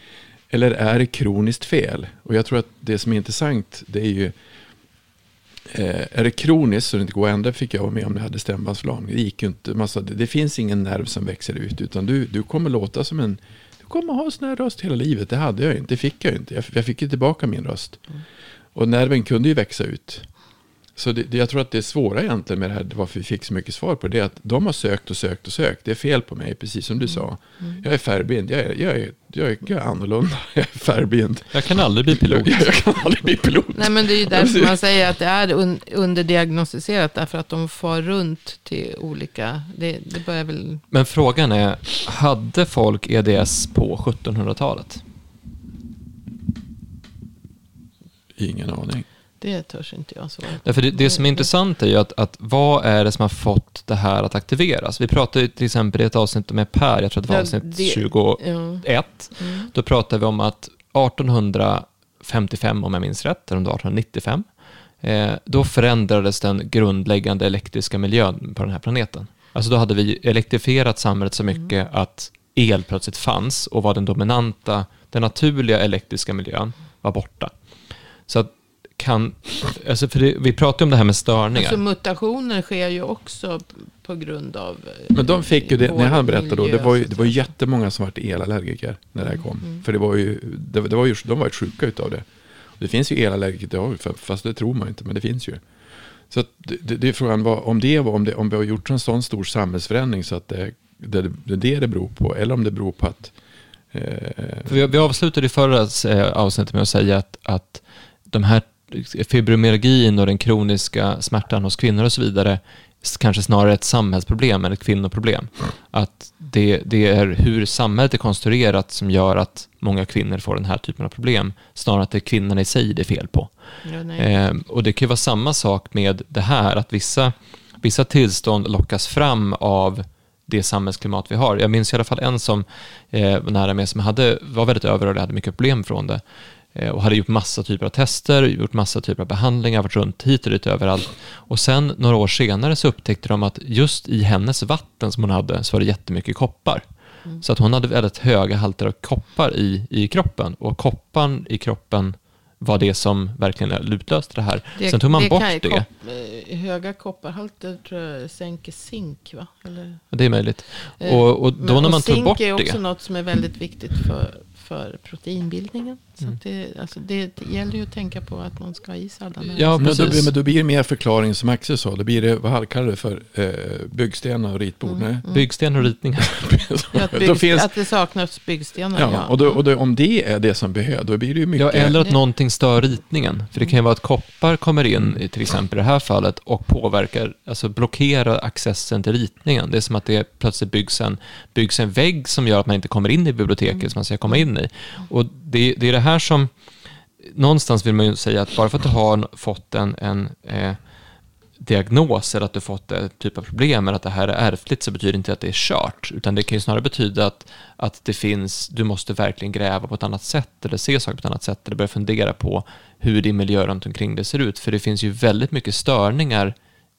Eller är det kroniskt fel? Och jag tror att det som är intressant, det är ju Eh, är det kroniskt så det inte går att ändra fick jag vara med om jag hade stämbandförlamning. Det gick ju inte. Man sa, det, det finns ingen nerv som växer ut utan du, du kommer låta som en... Du kommer ha en sån här röst hela livet. Det hade jag inte. Det fick jag inte. Jag, jag fick ju tillbaka min röst. Mm. Och nerven kunde ju växa ut. Så det, det, jag tror att det är svåra egentligen med det här, varför vi fick så mycket svar på det, är att de har sökt och sökt och sökt. Det är fel på mig, precis som du sa. Mm. Jag är färgblind, jag är, jag, är, jag, är, jag är annorlunda, jag är färgblind. Jag kan aldrig bli pilot. Jag, jag kan aldrig bli pilot. Nej, men det är ju därför man säger att det är un, underdiagnostiserat, därför att de far runt till olika, det, det börjar väl... Men frågan är, hade folk EDS på 1700-talet? Ingen aning. Det törs inte jag svara Därför det, det som är intressant är ju att, att vad är det som har fått det här att aktiveras? Vi pratade till exempel i ett avsnitt med Per, jag tror att det var avsnitt ja, det, 21. Ja. Mm. Då pratade vi om att 1855, om jag minns rätt, eller om det var 1895, eh, då förändrades den grundläggande elektriska miljön på den här planeten. Alltså då hade vi elektrifierat samhället så mycket mm. att el plötsligt fanns och var den dominanta, den naturliga elektriska miljön var borta. Så att kan, alltså för det, vi pratar om det här med störningar. Alltså mutationer sker ju också på grund av Men de fick ju det, när han berättade då, det var ju, det var jättemånga som var elallergiker när det här kom. Mm. För det var ju, det, det var ju, de var ju sjuka utav det. Det finns ju elallergiker idag, fast det tror man inte, men det finns ju. Så det, det är frågan vad, om det var, om, det, om vi har gjort en sån stor samhällsförändring så att det, det, det är det det beror på, eller om det beror på att eh, vi, vi avslutade i förra eh, avsnittet med att säga att, att de här fibromyalgin och den kroniska smärtan hos kvinnor och så vidare kanske snarare ett samhällsproblem än ett kvinnoproblem. Att det, det är hur samhället är konstruerat som gör att många kvinnor får den här typen av problem, snarare att det är kvinnorna i sig det är fel på. Ja, eh, och det kan ju vara samma sak med det här, att vissa, vissa tillstånd lockas fram av det samhällsklimat vi har. Jag minns i alla fall en som eh, var nära mig som hade, var väldigt överrörd och hade mycket problem från det. Eh, och hade gjort massa typer av tester, gjort massa typer av behandlingar, varit runt hit och dit överallt. Och sen några år senare så upptäckte de att just i hennes vatten som hon hade så var det jättemycket koppar. Mm. Så att hon hade väldigt höga halter av koppar i, i kroppen och kopparn i kroppen var det som verkligen utlöste det här. Det, Sen tog man det bort det. Kopp, eh, höga kopparhalter tror jag sänker zink, va? Eller? Det är möjligt. Eh, och, och då Men, när man tog bort det. Zink är också något som är väldigt viktigt för, för proteinbildningen. Så mm. det, alltså det, gäller ju att tänka på att man ska ha i sig alla Ja, men då, men då blir det mer förklaring som Axel sa. Då blir det, vad kallar det för, eh, byggstenar och ritbord? Mm, mm. Byggstenar och ritningar. att, bygg, finns, att det saknas byggstenar. Ja, ja. och, då, och då, om det är det som behövs, då blir det ju mycket... Ja, eller att någonting stör ritningen. För det kan ju vara att koppar kommer in, till exempel i det här fallet, och påverkar, alltså blockerar accessen till ritningen. Det är som att det plötsligt byggs en, byggs en vägg som gör att man inte kommer in i biblioteket mm. som man ska komma in i. Och det, det är det här som, någonstans vill man ju säga att bara för att du har fått en, en eh, diagnos eller att du fått ett typ av problem eller att det här är ärftligt så betyder det inte att det är kört, utan det kan ju snarare betyda att, att det finns, du måste verkligen gräva på ett annat sätt eller se saker på ett annat sätt eller börja fundera på hur din miljö runt omkring det ser ut, för det finns ju väldigt mycket störningar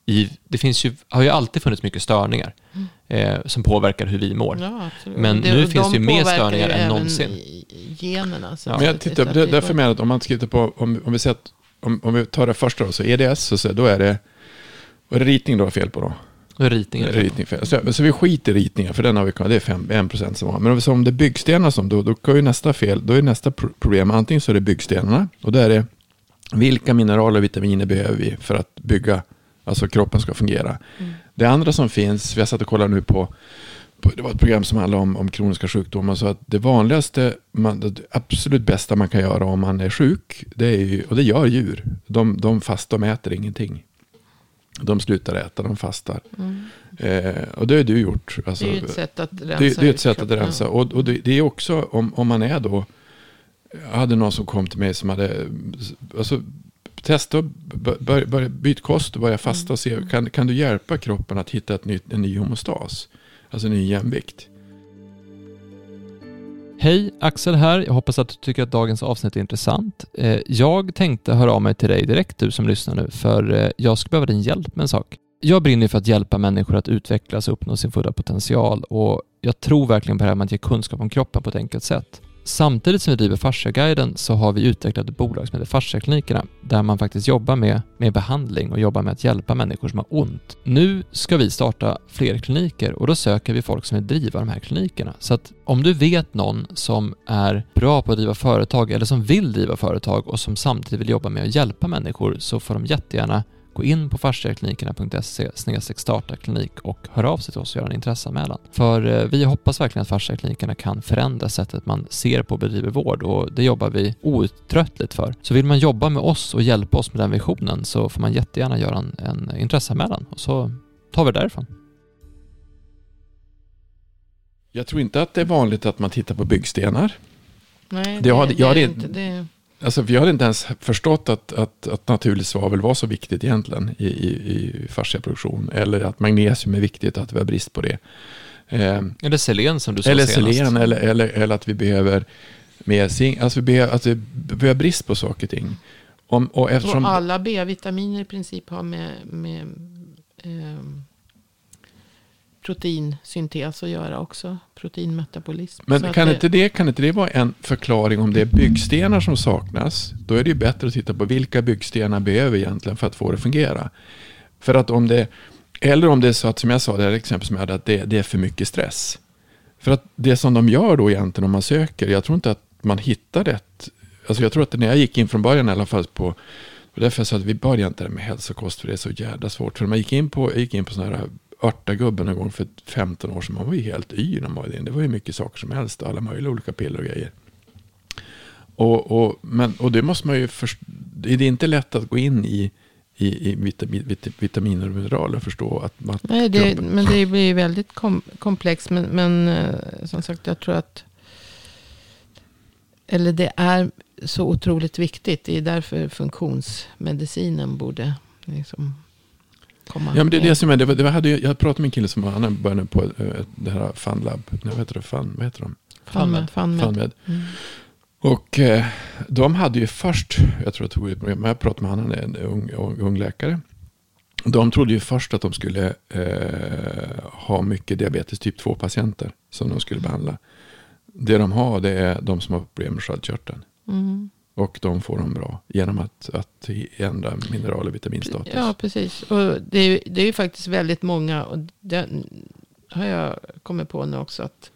i, det finns ju, har ju alltid funnits mycket störningar mm. eh, som påverkar hur vi mår. Ja, Men det, nu finns det ju mer störningar än någonsin. Generna. Så ja. Men jag tittar, det, därför menar jag att om man tittar på, om, om vi säger att, om, om vi tar det första då, så EDS, så, så då är det, vad är det ritning då fel på då? Ritning fel. Så, så vi skiter i ritningar, för den har vi det är 5, 1% som har. Men om, om det är byggstenar som då, då kan ju nästa fel, då är nästa problem, antingen så är det byggstenarna, och där är det vilka mineraler och vitaminer behöver vi för att bygga Alltså kroppen ska fungera. Mm. Det andra som finns, vi har satt och kollat nu på, på, det var ett program som handlade om, om kroniska sjukdomar. Så att det vanligaste, man, det absolut bästa man kan göra om man är sjuk, det är ju, och det gör djur. De, de fastar, de äter ingenting. De slutar äta, de fastar. Mm. Eh, och det har du gjort. Alltså, det är ett sätt att rensa. Det, det är ett sätt att rensa. Och, och det, det, är också om, om man är då, jag hade någon som kom till mig som hade, alltså testa att byta kost och börja fasta och se, mm. kan, kan du hjälpa kroppen att hitta ett nytt, en ny homostas? Alltså en ny jämvikt. Hej, Axel här. Jag hoppas att du tycker att dagens avsnitt är intressant. Eh, Jag tänkte höra av mig till dig direkt, du som lyssnar nu, för eh, jag skulle behöva din hjälp med en sak. Jag brinner för att hjälpa människor att utvecklas och uppnå sin fulla potential och jag tror verkligen på det här med att ge kunskap om kroppen på ett enkelt sätt. Samtidigt som vi driver Fasciaguiden så har vi utvecklat ett bolag som heter Fasciaklinikerna där man faktiskt jobbar med, med behandling och jobbar med att hjälpa människor som har ont. Nu ska vi starta fler kliniker och då söker vi folk som vill driva de här klinikerna. Så att om du vet någon som är bra på att driva företag eller som vill driva företag och som samtidigt vill jobba med att hjälpa människor så får de jättegärna gå in på fasciaklinikerna.se starta klinik och hör av sig till oss och göra en intresseanmälan. För eh, vi hoppas verkligen att fasciaklinikerna kan förändra sättet man ser på och bedriver vård och det jobbar vi outtröttligt för. Så vill man jobba med oss och hjälpa oss med den visionen så får man jättegärna göra en, en intresseanmälan och så tar vi det därifrån. Jag tror inte att det är vanligt att man tittar på byggstenar. Nej, Det det, har- det, jag har är inte- inte det. Alltså, jag hade inte ens förstått att, att, att naturligt svavel var så viktigt egentligen i, i, i fasciaproduktion. Eller att magnesium är viktigt, att vi har brist på det. Eh, Eller selen som du sa eller senast. selen, eller, eller, eller att vi behöver mer zink. Alltså vi behöver, att vi, vi har brist på saker och ting. Om, och eftersom, Och alla B-vitaminer i princip har med, med ehm, proteinsyntes att göra också. Proteinmetabolism. Men kan det- inte, det, kan inte det vara en förklaring om det är byggstenar som saknas? Då är det ju bättre att titta på vilka byggstenar behöver egentligen för att få det att fungera. För att om det, eller om det är så att, som jag sa, det här exempel som jag hade, att det, det är för mycket stress. För att det som de gör då egentligen om man söker, jag tror inte att man hittar rätt. Alltså jag tror att när jag gick in från början i alla fall på, och därför jag sa att vi börjar inte med hälsokost för det är så jävla svårt. För när man gick in på, jag gick in på sådana här örtagubben en gång för 15 år sedan, man var ju helt yr när man var inne. Det var ju mycket saker som helst, alla möjliga olika piller och grejer. Och, och, men, och det måste man ju först, det är inte lätt att gå in i, i, i vitamin, vit- vitaminer och mineraler och förstå att, att Nej, det, kroppen- men det blir ju väldigt kom, komplext. Men, men eh, som sagt, jag tror att... Eller det är så otroligt viktigt. Det är därför funktionsmedicinen borde liksom komma Ja, men det är det som är, det, var- det var- hade, jag pratade med en kille som han började på eh, det här FunLab. Nej, vad heter det? Fun, vad heter de? FunMed. FunMed. FunMed. Mm. Och eh, de hade ju först, jag tror jag tog program, men jag pratade med han, han är en ung, ung, ung läkare. De trodde ju först att de skulle eh, ha mycket diabetes typ 2-patienter som de skulle behandla. Det de har det är de som har problem med sköldkörteln. Mm. Och de får dem bra genom att, att ändra mineral och vitaminstatus. Ja, precis. Och det är, ju- det är ju faktiskt väldigt många. Och det har jag kommit på nu också. Att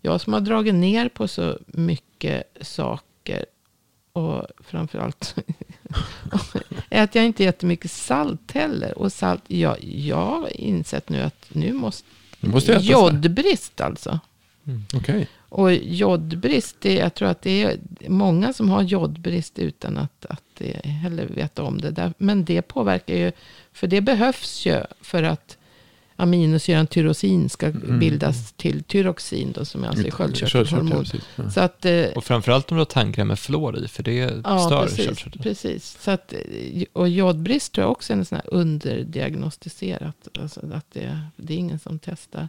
jag som har dragit ner på så mycket saker. Och framförallt äter jag inte jättemycket salt heller. Och salt, jag, jag har insett nu att nu måste... Jodbrist alltså. Okej. Och jodbrist, det, jag tror att det är många som har jodbrist utan att, att det heller veta om det. Där. Men det påverkar ju, för det behövs ju för att aminosyran tyrosin ska Mm. bildas till tyroxin då, som är alltså sköldkörtelhormon. Ja. Så att, eh, Och framförallt om du har tandkräm med fluor i, för det ja, stör precis, sköldkörteln. precis. Så att, eh, och jodbrist tror jag också är en sån här underdiagnostiserat. Alltså att det, det är ingen som testar.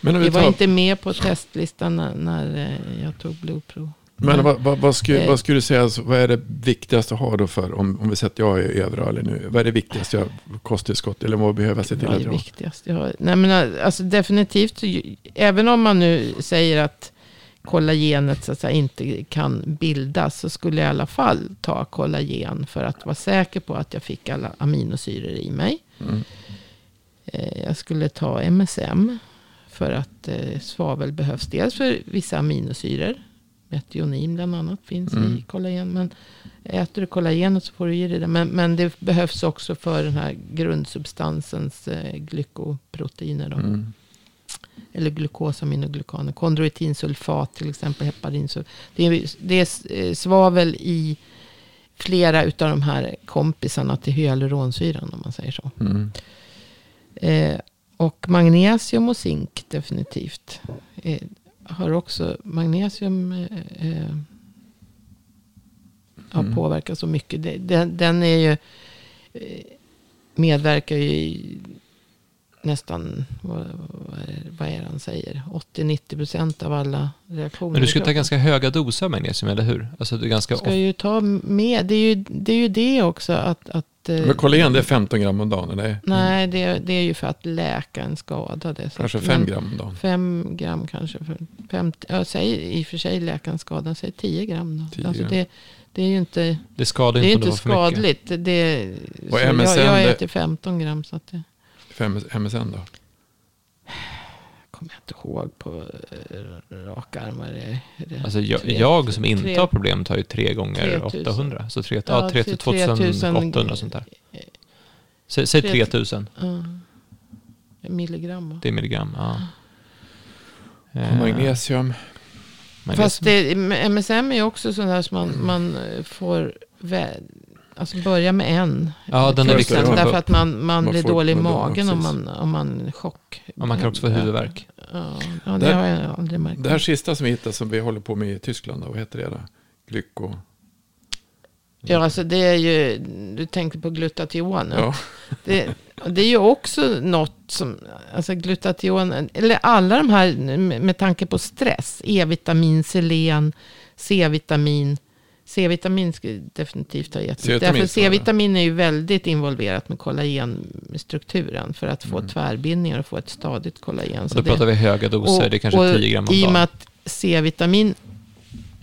Men, vi var tar, inte med på testlistan när, när eh, jag tog blodprov. men vad, vad, vad, skulle, Eh. vad skulle du säga, alltså, vad är det viktigaste att ha då för, om, om vi säger att jag är överrörlig nu, vad är det viktigaste jag kosttillskott, eller vad behöver jag se till att är jag har? viktigast? Ja, nej men alltså definitivt, även om man nu säger att kollagenet så att säga, inte kan bildas, så skulle jag i alla fall ta kollagen för att vara säker på att jag fick alla aminosyror i mig. Mm. Eh, Jag skulle ta MSM för att eh, svavel behövs dels för vissa aminosyror. Metionin bland annat finns Mm. i kollagen. Men äter du kollagenet så får du i dig det. Men, men det behövs också för den här grundsubstansens eh, glykoproteiner. Då. Mm. Eller glukosaminoglykaner. Kondroitinsulfat till exempel. Heparinsulfat. Det är, det är eh, svavel i flera utav de här kompisarna till hyaluronsyran om man säger så. Mm. Eh, och magnesium och zink definitivt. Eh, har också magnesium eh, eh, har Mm. påverkat så mycket. Den, den är ju, eh, medverkar ju i nästan, vad, vad, är, det han säger, 80-90 procent av alla reaktioner. Men du ska ta ganska höga doser av magnesium, eller hur? Alltså du ganska ska ju ta med, det är ju det, är ju det också att... att eh, Men kollagen det är 15 gram om dagen, eller? Nej, det, är- det är ju för att läka en skada. Det, Kanske att- 5 men- gram om dagen. Fem gram kanske. För 50, jag säger i och för sig läkaren skada, säg 10 gram. Då. 10 alltså gram. det, det är ju inte, Det skadar det är inte skadligt. Det, Och MSM, jag, jag äter 15 gram. Så att det Fem MSN då? kommer jag inte ihåg på eh, rak armar. Är det Alltså jag, tre- jag som inte tre- har problem tar ju tre gånger 3000. 800. Så tre, Ja, ja, tre till till 2800 och sånt där. Säg, säg Tre- 3000, Ja. milligram. va? det är milligram. Ja. Eh, magnesium. Fast det, MSM är ju också sån där som man, man eh, får vä- alltså börja med en. Ja, den är viktig Därför att man, man, Man blir får- dålig i magen om man, om man chock. Ja, man kan också få huvudvärk. Ja, ja det Där- har jag aldrig märkt. Det här sista som vi hittade som vi håller på med i Tyskland, vad heter det då? Glyko... Ja, alltså det är ju, du tänkte på glutation. Ja. Det, det är ju också något som, alltså glutation, eller alla de här med med tanke på stress, E-vitamin, selen, C-vitamin. C-vitamin ska definitivt ha gett. C-vitamin Därför. C-vitamin är ju väldigt involverat med kollagenstrukturen för att få Mm. tvärbindningar och få ett stadigt kollagen. Och Så då det- pratar vi höga doser, det är kanske och 10 gram om I och dagen. med att C-vitamin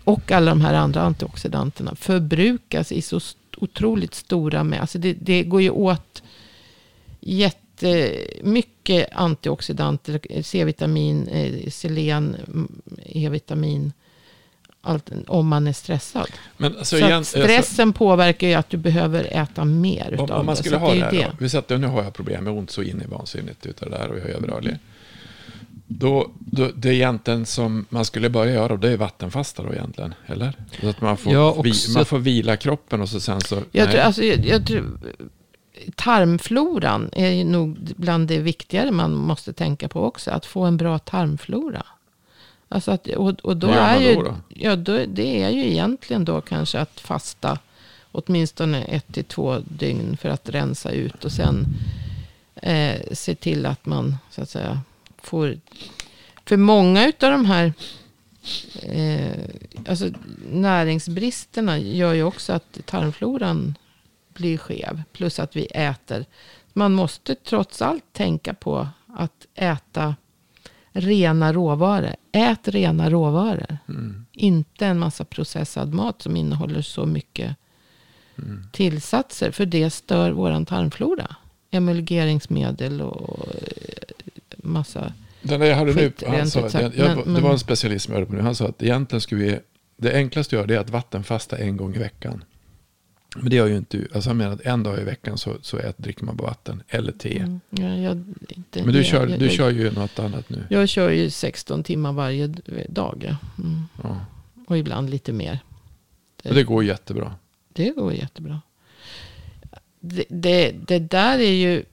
och alla de här andra antioxidanterna förbrukas i så otroligt stora med. Alltså det, det går ju åt jättemycket antioxidanter, C-vitamin, eh, selen, E-vitamin, allt, om man är stressad. Men alltså, Så igen, alltså, stressen påverkar ju att du behöver äta mer om, utav om man det. skulle Så ha det det här då. Vi säger att nu har jag problem med ont så in i vansinnigt utav det där och jag är överrörlig. Då, då, det är egentligen som man skulle börja göra, det är vattenfasta då egentligen, eller? Så att man får, Ja, vi, man får vila kroppen och så sen så... Jag tror, alltså, jag, jag tror, tarmfloran är ju nog bland det viktigare man måste tänka på också. Att få en bra tarmflora. Alltså att, och, och då är ju, då då? Ja, då, det är ju egentligen då kanske att fasta åtminstone ett till två dygn för att rensa ut. Och sen eh, se till att man så att säga får... För många utav de här eh, alltså näringsbristerna gör ju också att tarmfloran blir skev. Plus att vi äter. Man måste trots allt tänka på att äta rena råvaror. Ät rena råvaror. Mm. Inte en massa processad mat som innehåller så mycket Mm. tillsatser. För det stör våran tarmflora. Emulgeringsmedel och eh, massa. Den där jag hade nu, Skit, han rent sa, jag, jag, Men- det var en specialist som jag hörde på nu, han sa att egentligen skulle vi, det enklaste att göra det är att vattenfasta en gång i veckan. Men det gör ju inte. Alltså han menar att en dag i veckan så, så ät, dricker man bara vatten eller te. Mm, ja, jag, inte, Men du, jag, kör, jag, du jag, kör ju något annat nu. Jag kör ju 16 timmar varje d- dag. Mm. Ja. Och ibland lite mer. Och det går jättebra. Det går jättebra. Det, det, det där är ju...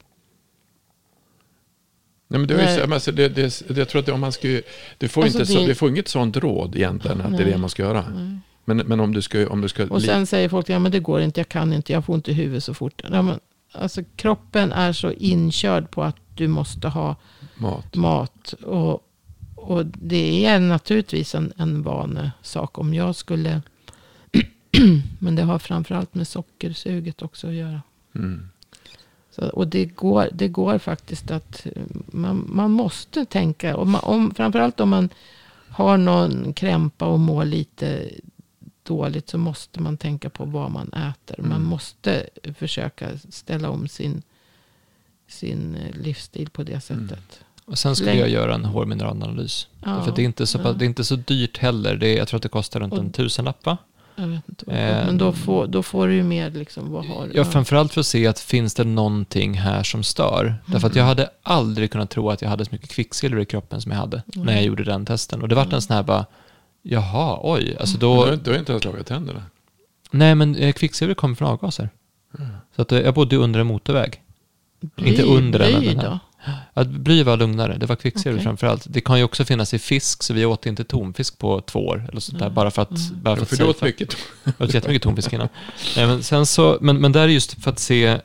Nej, men det, är ju Nej. så- alltså, det, det, jag tror att det, om man ska, du får, Alltså inte så, det- du får inget sånt råd egentligen att det är Nej. det man ska göra. Nej. Men, men om du ska, om du ska Och sen säger folk, ja men det går inte, jag kan inte, jag får inte i huvudet så fort. Ja, men, alltså kroppen är så inkörd på att du måste ha mat. mat. Och, och det är naturligtvis en, en vanesak. Om jag skulle... men det har framförallt med sockersuget också att göra. Mm. Så, och det går, det går faktiskt att man, man måste tänka. Om man, om, framförallt om man har någon krämpa och mår lite dåligt. Så måste man tänka på vad man äter. Man Mm. måste försöka ställa om sin, sin eh, livsstil på det Mm. sättet. Och sen skulle jag göra en hårmineralanalys. Ja, För det är, inte så, ja. det är inte så dyrt heller. Det är, jag tror att det kostar runt Och- en tusenlapp va? Jag vet inte vad Eh, Men då får, då får du ju mer liksom, vad har Ja, framförallt för att se att finns det någonting här som stör. Därför att jag hade aldrig kunnat tro att jag hade så mycket kvicksilver i kroppen som jag hade när jag gjorde den testen. Och det vart en sån här bara, jaha, oj. Alltså Du, har, då, du har inte ens lagat tänderna. nej men eh, kvicksilver kommer från avgaser. Så att eh, jag bodde under en motorväg. inte under den, bly den här. då? Att bly var lugnare, det var kvicksilver Okej. framförallt. Det kan ju också finnas i fisk, så vi åt inte tonfisk på två år. Eller sånt där, bara för att... Bara för Ja, att för du åt mycket. Jag åt jättemycket tonfisk innan. Nej, men, sen så, men, men där är just för att se...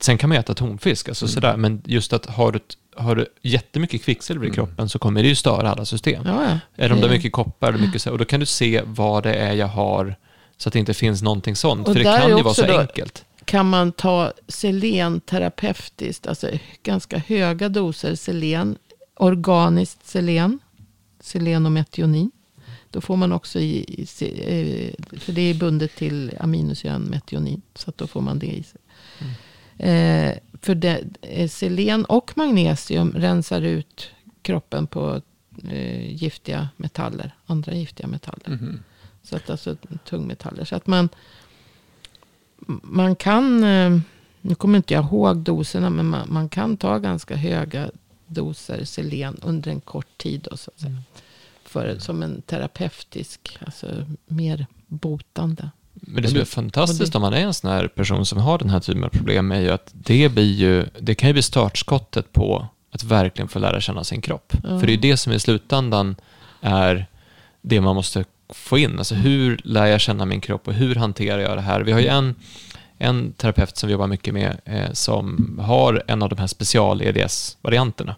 Sen kan man äta tonfisk, alltså Mm. sådär, men just att har du, har du jättemycket kvicksilver i Mm. kroppen så kommer det ju störa alla system. Ja, ja. Är de där Det- mycket koppar, eller mycket så, och då kan du se vad det är jag har, så att det inte finns någonting sånt. Och För det kan är ju vara så då- enkelt. Kan man ta selen terapeutiskt, alltså ganska höga doser selen, organiskt selen, selen och metionin. Då får man också i, i eh, för det är bundet till aminosyran metionin. Så att då får man det i sig. Eh, för det, eh, selen och magnesium rensar ut kroppen på eh, giftiga metaller, andra giftiga metaller. Mhm. Så att alltså tungmetaller. Så att man, man kan, eh, nu kommer inte jag ihåg doserna, men man, man kan ta ganska höga doser selen under en kort tid. Då, så att säga. Mm. För, som en terapeutisk, alltså mer botande. Men det som är fantastiskt om man är en sån här person som har den här typen av problem är ju att det blir ju, det kan ju bli startskottet på att verkligen få lära känna sin kropp. Ja. För det är det som i slutändan är det man måste få in. Alltså hur lär jag känna min kropp och hur hanterar jag det här? Vi har ju en, en terapeut som vi jobbar mycket med eh, som har en av de här special-EDS-varianterna.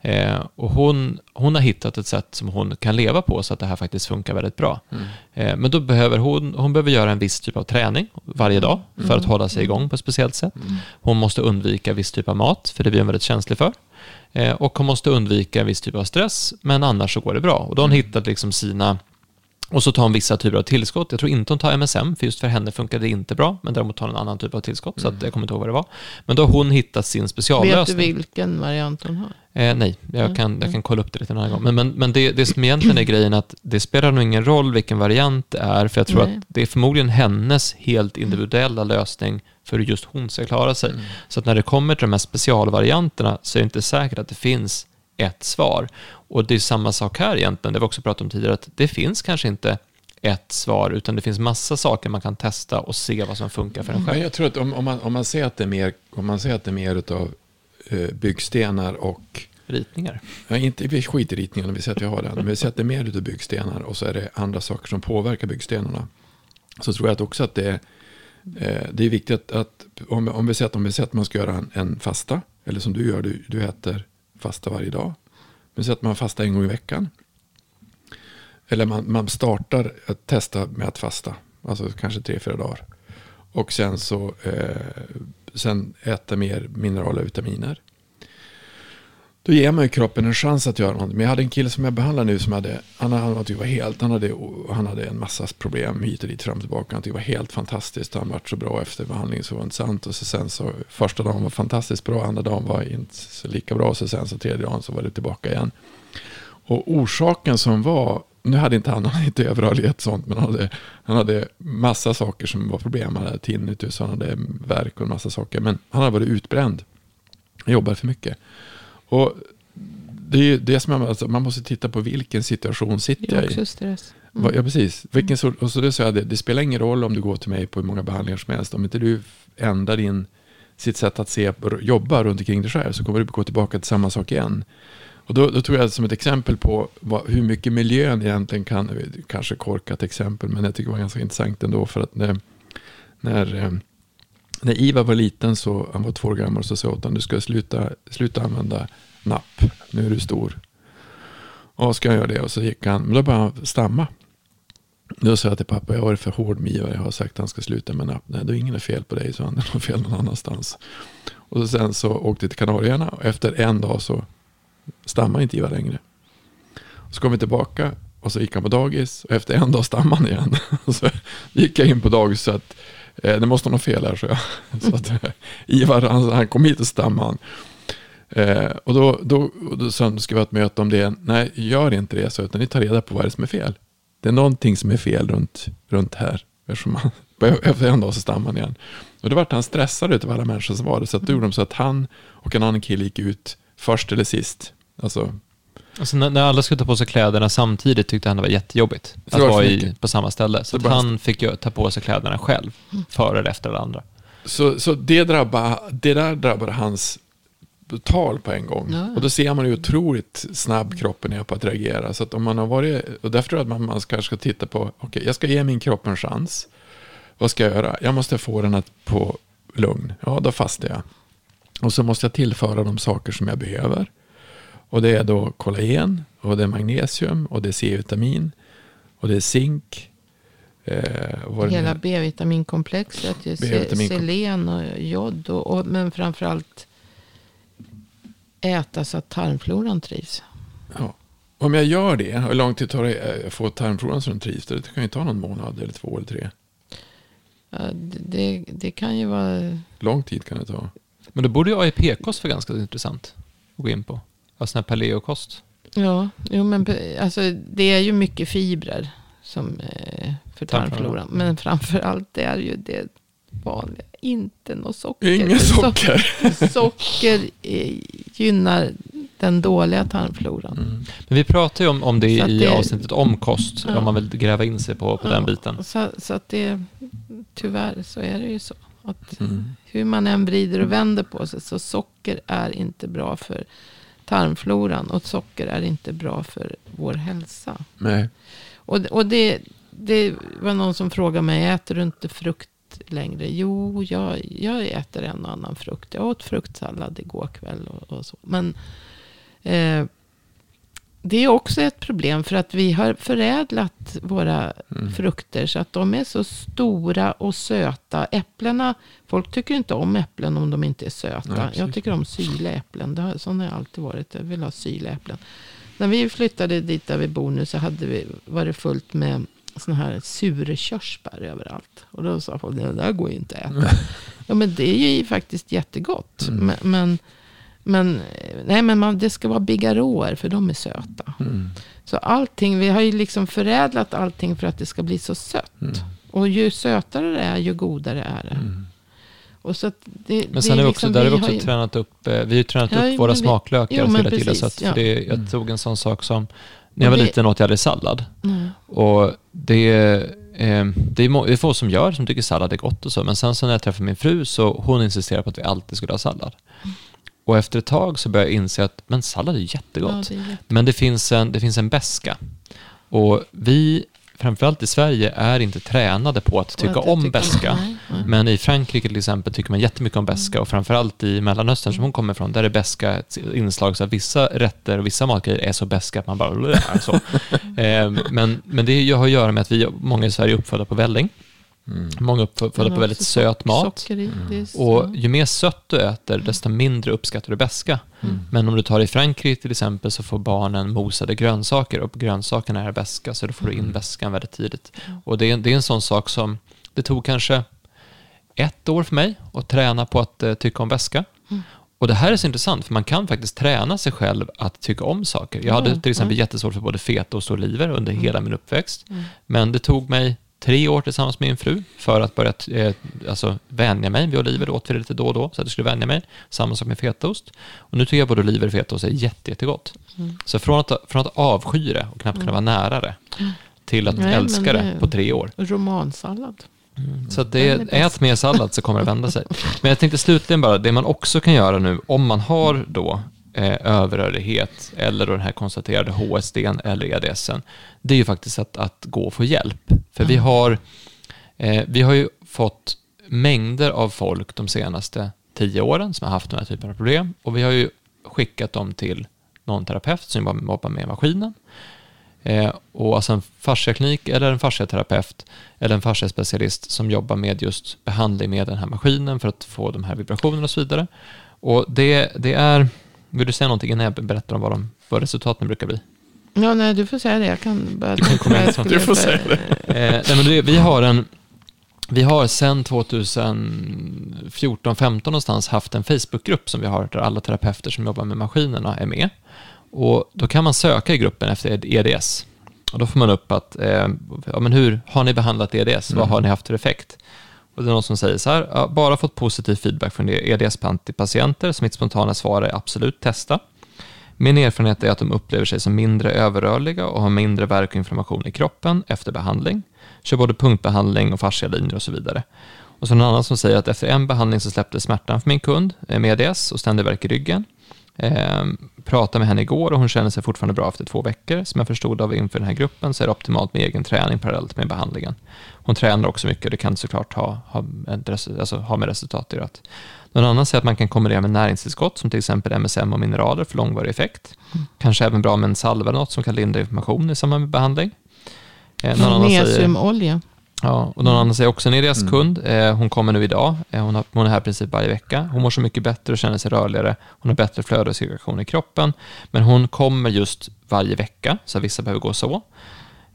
Eh, och hon, hon har hittat ett sätt som hon kan leva på så att det här faktiskt funkar väldigt bra. Mm. Eh, men då behöver hon, hon behöver göra en viss typ av träning varje dag för att hålla sig igång på ett speciellt sätt. Hon måste undvika viss typ av mat, för det blir hon väldigt känslig för. Eh, och hon måste undvika en viss typ av stress, men annars så går det bra. Och då har hon hittat liksom sina och så tar hon vissa typer av tillskott. Jag tror inte hon tar MSM, för just för henne funkar det inte bra. Men däremot tar hon en annan typ av tillskott, så att jag kommer inte ihåg vad det var. Men då har hon hittat sin Vet du speciallösning. vilken variant hon har? Eh, nej, jag Mm, kan, jag mm. kan kolla upp det lite en annan gång. Men, men, men det, det som egentligen är grejen är att det spelar nog ingen roll vilken variant det är, för jag tror Nej. att det är förmodligen hennes helt individuella lösning för hur just hon ska klara sig. Mm. Så att när det kommer till de här specialvarianterna så är det inte säkert att det finns ett svar. Och det är samma sak här egentligen, det vi också pratat om tidigare, att det finns kanske inte ett svar, utan det finns massa saker man kan testa och se vad som funkar för en Men själv. jag tror att om, om, man, om man ser att det är mer, om man ser att det är mer utav eh, byggstenar och Ritningar. Ja, inte, vi skiter i ritningen, vi säger att vi har den. Men vi säger att det är mer utav byggstenar och så är det andra saker som påverkar byggstenarna. Så tror jag att också att det är, eh, det är viktigt att, att om, om, vi säger att, om vi säger att man ska göra en, en fasta, eller som du gör, du, du äter fasta varje dag. Men säg att man fastar en gång i veckan. Eller man, man startar att testa med att fasta, alltså kanske tre, fyra dagar. Och sen så eh, sen äta mer mineraler och vitaminer. Då ger man ju kroppen en chans att göra någonting. Men jag hade en kille som jag behandlar nu som hade, han, han typ var helt, han hade, han hade en massa problem hit och dit, fram och tillbaka. Han tyckte det var helt fantastiskt. Han var så bra efter behandlingen så var det inte sant. Och så sen så, första dagen var fantastiskt bra, andra dagen var inte så lika bra. Och Så sen så tredje dagen så var det tillbaka igen. Och orsaken som var, nu hade inte han, han hade inte överrörlighet sånt, men han hade, han hade massa saker som var problem. Han hade tinnitus, han hade värk och en massa saker. Men han hade varit utbränd. Han jobbade för mycket. Och det är ju det som jag, alltså, man måste titta på vilken situation sitter Det är jag i. också stress. Va- Ja, precis. Vilken sort, och så det jag det, det spelar ingen roll om du går till mig på hur många behandlingar som helst. Om inte du ändrar din, sitt sätt att se, jobba runt omkring dig själv så kommer du gå tillbaka till samma sak igen. Och då, då tror jag som ett exempel på vad, hur mycket miljön egentligen kan, kanske korkat exempel, men jag tycker det var ganska intressant ändå för att när, när, eh, när Iva var liten så, han var två år gammal, så sa jag åt honom, du ska sluta, sluta använda napp, nu är du stor. Och ska jag göra det? Och så gick han, men då började han stamma. Då sa jag till pappa, jag har varit för hård med Ivar, jag har sagt att han ska sluta med napp. Nej, då är ingen fel på dig, så han, det är något fel någon annanstans. Och så sen så åkte jag till Kanarieöarna och efter en dag så stammade inte Ivar längre. Så kom vi tillbaka och så gick han på dagis och efter en dag stammade han igen. så gick jag in på dagis så att eh, det måste vara något fel här, så jag. Så att eh, Ivar, han, han kom hit och stammade han. Eh, och då, då, då sen ska vi ha ett möte om det? Nej, gör inte det, så, utan ni tar reda på vad det är som är fel. Det är någonting som är fel runt, runt här. Eftersom han, efter en dag så stammade han igen. Och då vart han stressad utav alla människor som var det. Så att då gjorde de så att han och en annan kille gick ut först eller sist. Alltså, Alltså när, när alla skulle ta på sig kläderna samtidigt tyckte han det var jättejobbigt det att var vara för i, på samma ställe. Så Det han fick ju ta på sig kläderna själv, före eller efter alla andra. så, så det, drabbar, det där drabbade hans tal på en gång. Ja. Och då ser man hur otroligt snabb kroppen är på att reagera. Så att om man har varit, och därför tror jag att man, man kanske ska titta på, okej, jag ska ge min kropp en chans. Vad ska jag göra? Jag måste få den att på lugn, ja då fastar jag. Och så måste jag tillföra de saker som jag behöver. Och det är då kollagen, och det är magnesium, och det är C-vitamin, och det är zink. Eh, Hela B-vitaminkomplexet, B-vitamin selen och jod, och, och, men framförallt äta så att tarmfloran trivs. Ja. Om jag gör det, hur lång tid tar det att få tarmfloran så den trivs? Det kan ju ta någon månad eller två eller tre. Ja, det, det kan ju vara... Lång tid kan det ta. Men då borde ju AIP-kost vara ganska intressant att gå in på. Alltså paleokost. Ja, jo, men alltså, det är ju mycket fibrer som, eh, för tarmfloran. Men framför allt är ju det vanliga, inte något socker. Inget socker. So socker eh, gynnar den dåliga tarmfloran. Mm. Men vi pratar ju om, om det i det, avsnittet om kost, ja. om man vill gräva in sig på, på ja, den biten. Så, så, att det, tyvärr så är det ju så. Att mm. Hur man än vrider och vänder på sig, så socker är inte bra för tarmfloran. Och socker är inte bra för vår hälsa. Nej. Och, och det, det var någon som frågade mig, äter du inte frukt längre? Jo, jag, jag äter en och annan frukt. Jag åt fruktsallad igår kväll och, och så. Men eh, det är också ett problem för att vi har förädlat våra mm. frukter så att de är så stora och söta. Äpplena, folk tycker inte om äpplen om de inte är söta. Nej, jag tycker om syrliga äpplen. Det har, sån har jag alltid varit. Jag vill ha syrliga äpplen. När vi flyttade dit där vi bor nu så hade vi, var det fullt med såna här surkörsbär överallt. Och då sa folk, det där går ju inte att äta. ja men det är ju faktiskt jättegott. Mm. Men, men men, nej, men man, det ska vara bigarråer för de är söta. Mm. Så allting, vi har ju liksom förädlat allting för att det ska bli så sött. Mm. Och ju sötare det är, ju godare är det. Mm. Och så det, men sen det är också, liksom, där har vi också ju, tränat upp, eh, vi har ju tränat ja, upp våra vi, smaklökar jo, till att gilla sött. Ja. För det, jag mm. tog en sån sak som, när jag var liten åt jag aldrig sallad. Mm. Och det, eh, det, är, det är få som gör, som tycker sallad är gott och så. Men sen så när jag träffade min fru så hon insisterar på att vi alltid skulle ha sallad. Mm. Och efter ett tag så började jag inse att men sallad är jättegott. Ja, det är men det finns, en, det finns en beska. Och vi, framförallt i Sverige, är inte tränade på att tycka om beska. Men i Frankrike till exempel tycker man jättemycket om beska. Och framförallt i Mellanöstern som hon kommer ifrån, där är beska ett inslag så att vissa rätter och vissa matgrejer är så beska att man bara... Så. Ehm, men, men det har att göra med att vi, många i Sverige är uppfödda på välling. Mm. Många uppfödda på väldigt söt mat. Mm. Och ju mer sött du äter, desto mindre uppskattar du beska. Mm. Men om du tar i Frankrike till exempel så får barnen mosade grönsaker och grönsakerna är beska så då får du in beskan väldigt tidigt. Och det är, det är en sån sak som, det tog kanske ett år för mig att träna på att uh, tycka om beska. Och det här är så intressant, för man kan faktiskt träna sig själv att tycka om saker. Jag hade till exempel jättesvårt för både fetaost och oliver under hela min uppväxt. Men det tog mig tre år tillsammans med min fru för att börja eh, alltså, vänja mig vid oliver. Då åt vi det lite då och då så att jag skulle vänja mig. Samma sak med fetaost. Och nu tycker jag både oliver och fetaost är jätte, jättegott. Mm. Så från att, från att avsky det och knappt kunna vara nära det till att Nej, älska det, det på tre år. Romansallad. Mm. Så det, ät mer sallad så kommer det vända sig. Men jag tänkte slutligen bara, det man också kan göra nu om man har då eh, överrörlighet eller den här konstaterade HSD eller EDSen, det är ju faktiskt att, att gå och få hjälp. För mm. vi, har, eh, vi har ju fått mängder av folk de senaste tio åren som har haft den här typen av problem och vi har ju skickat dem till någon terapeut som jobbar med maskinen. Eh, och alltså en fasciaklinik eller en fasciaterapeut eller en fasciaspecialist som jobbar med just behandling med den här maskinen för att få de här vibrationerna och så vidare. Och det, det är vill du säga någonting innan jag berättar om vad, de, vad resultaten brukar bli? Ja, nej, du får säga det. Jag kan bara... Du får säga det. Eh, nej, men vi har en... Vi har sedan 2014-15 någonstans haft en Facebookgrupp som vi har där alla terapeuter som jobbar med maskinerna är med. Och då kan man söka i gruppen efter EDS. Och då får man upp att, eh, ja, men hur har ni behandlat EDS? Mm. Vad har ni haft för effekt? Och det är någon som säger så här, bara fått positiv feedback från EDS-patienter, så mitt spontana svar är absolut testa. Min erfarenhet är att de upplever sig som mindre överrörliga och har mindre värk och inflammation i kroppen efter behandling. Kör både punktbehandling och fascialinjer och så vidare. Och så någon annan som säger att efter en behandling så släppte smärtan för min kund eh, med EDS och ständig värk i ryggen. Ehm, Pratade med henne igår och hon känner sig fortfarande bra efter två veckor. Som jag förstod av inför den här gruppen så är det optimalt med egen träning parallellt med behandlingen. Hon tränar också mycket, det kan såklart ha, ha, alltså, ha med resultat att göra. Någon annan säger att man kan kombinera med näringstillskott som till exempel MSM och mineraler för långvarig effekt. Mm. Kanske även bra med en salva eller något som kan lindra inflammation i samband med behandling. Eh. Ja, och någon annan säger också en EDS-kund. Mm. Eh, hon kommer nu idag. Eh, hon, har, hon är här i princip varje vecka. Hon mår så mycket bättre och känner sig rörligare. Hon har bättre flöde och cirkulation i kroppen. Men hon kommer just varje vecka, så vissa behöver gå så.